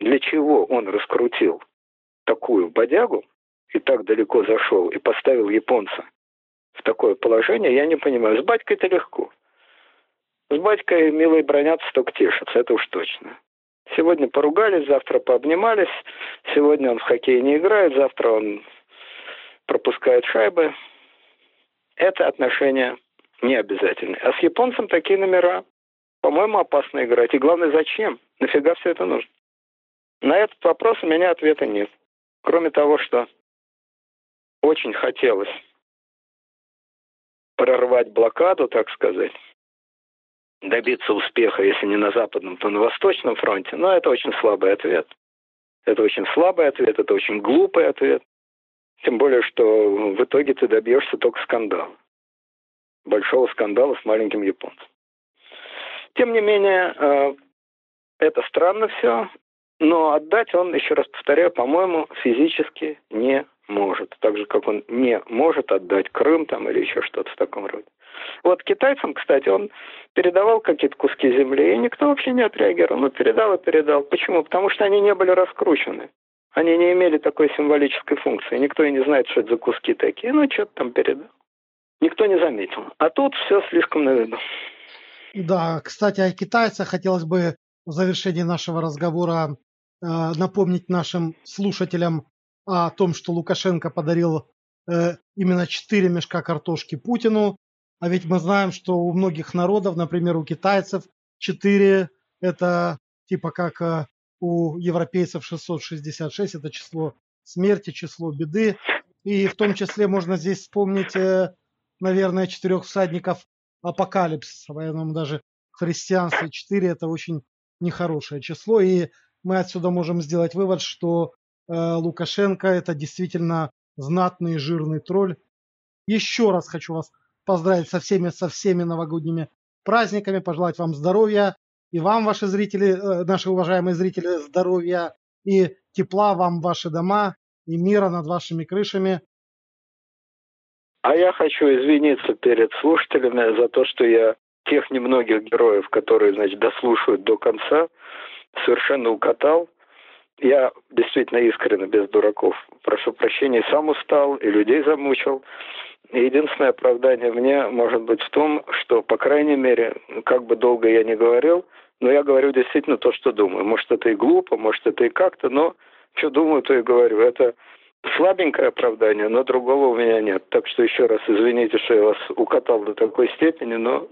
для чего он раскрутил такую бодягу и так далеко зашел и поставил японца в такое положение, я не понимаю. С батькой это легко. С батькой милые бронятся, только тешатся, это уж точно. Сегодня поругались, завтра пообнимались. Сегодня он в хоккей не играет, завтра он пропускает шайбы. Это отношения не обязательны. А с японцем такие номера, по-моему, опасно играть. И главное, зачем? Нафига все это нужно? На этот вопрос у меня ответа нет. Кроме того, что очень хотелось прорвать блокаду, так сказать, добиться успеха, если не на Западном, то на Восточном фронте, но это очень слабый ответ. Это очень слабый ответ, это очень глупый ответ. Тем более, что в итоге ты добьешься только скандала. Большого скандала с маленьким японцем. Тем не менее, э, это странно все, но отдать он, еще раз повторяю, по-моему, физически не может. Так же, как он не может отдать Крым там или еще что-то в таком роде. Вот китайцам, кстати, он передавал какие-то куски земли, и никто вообще не отреагировал. Ну, передал и передал. Почему? Потому что они не были раскручены. Они не имели такой символической функции. Никто и не знает, что это за куски такие. Ну, что-то там передал. Никто не заметил. А тут все слишком на виду. Да, кстати, о китайцах хотелось бы в завершении нашего разговора э, напомнить нашим слушателям о том, что Лукашенко подарил э, именно 4 мешка картошки Путину. А ведь мы знаем, что у многих народов, например, у китайцев 4 это типа как э, у европейцев 666, это число смерти, число беды. И в том числе можно здесь вспомнить, э, наверное, четырех всадников апокалипсиса, поэтому даже в христианстве 4 это очень нехорошее число. И мы отсюда можем сделать вывод, что Э, Лукашенко это действительно знатный жирный тролль. Еще раз хочу вас поздравить со всеми, со всеми новогодними праздниками, пожелать вам здоровья и вам, ваши зрители, э, наши уважаемые зрители, здоровья и тепла вам ваши дома и мира над вашими крышами. А я хочу извиниться перед слушателями за то, что я тех немногих героев, которые, значит, дослушают до конца, совершенно укатал. Я действительно искренне, без дураков, прошу прощения, сам устал и людей замучил. Единственное оправдание мне может быть в том, что, по крайней мере, как бы долго я не говорил, но я говорю действительно то, что думаю. Может, это и глупо, может, это и как-то, но что думаю, то и говорю. Это слабенькое оправдание, но другого у меня нет. Так что еще раз извините, что я вас укатал до такой степени, но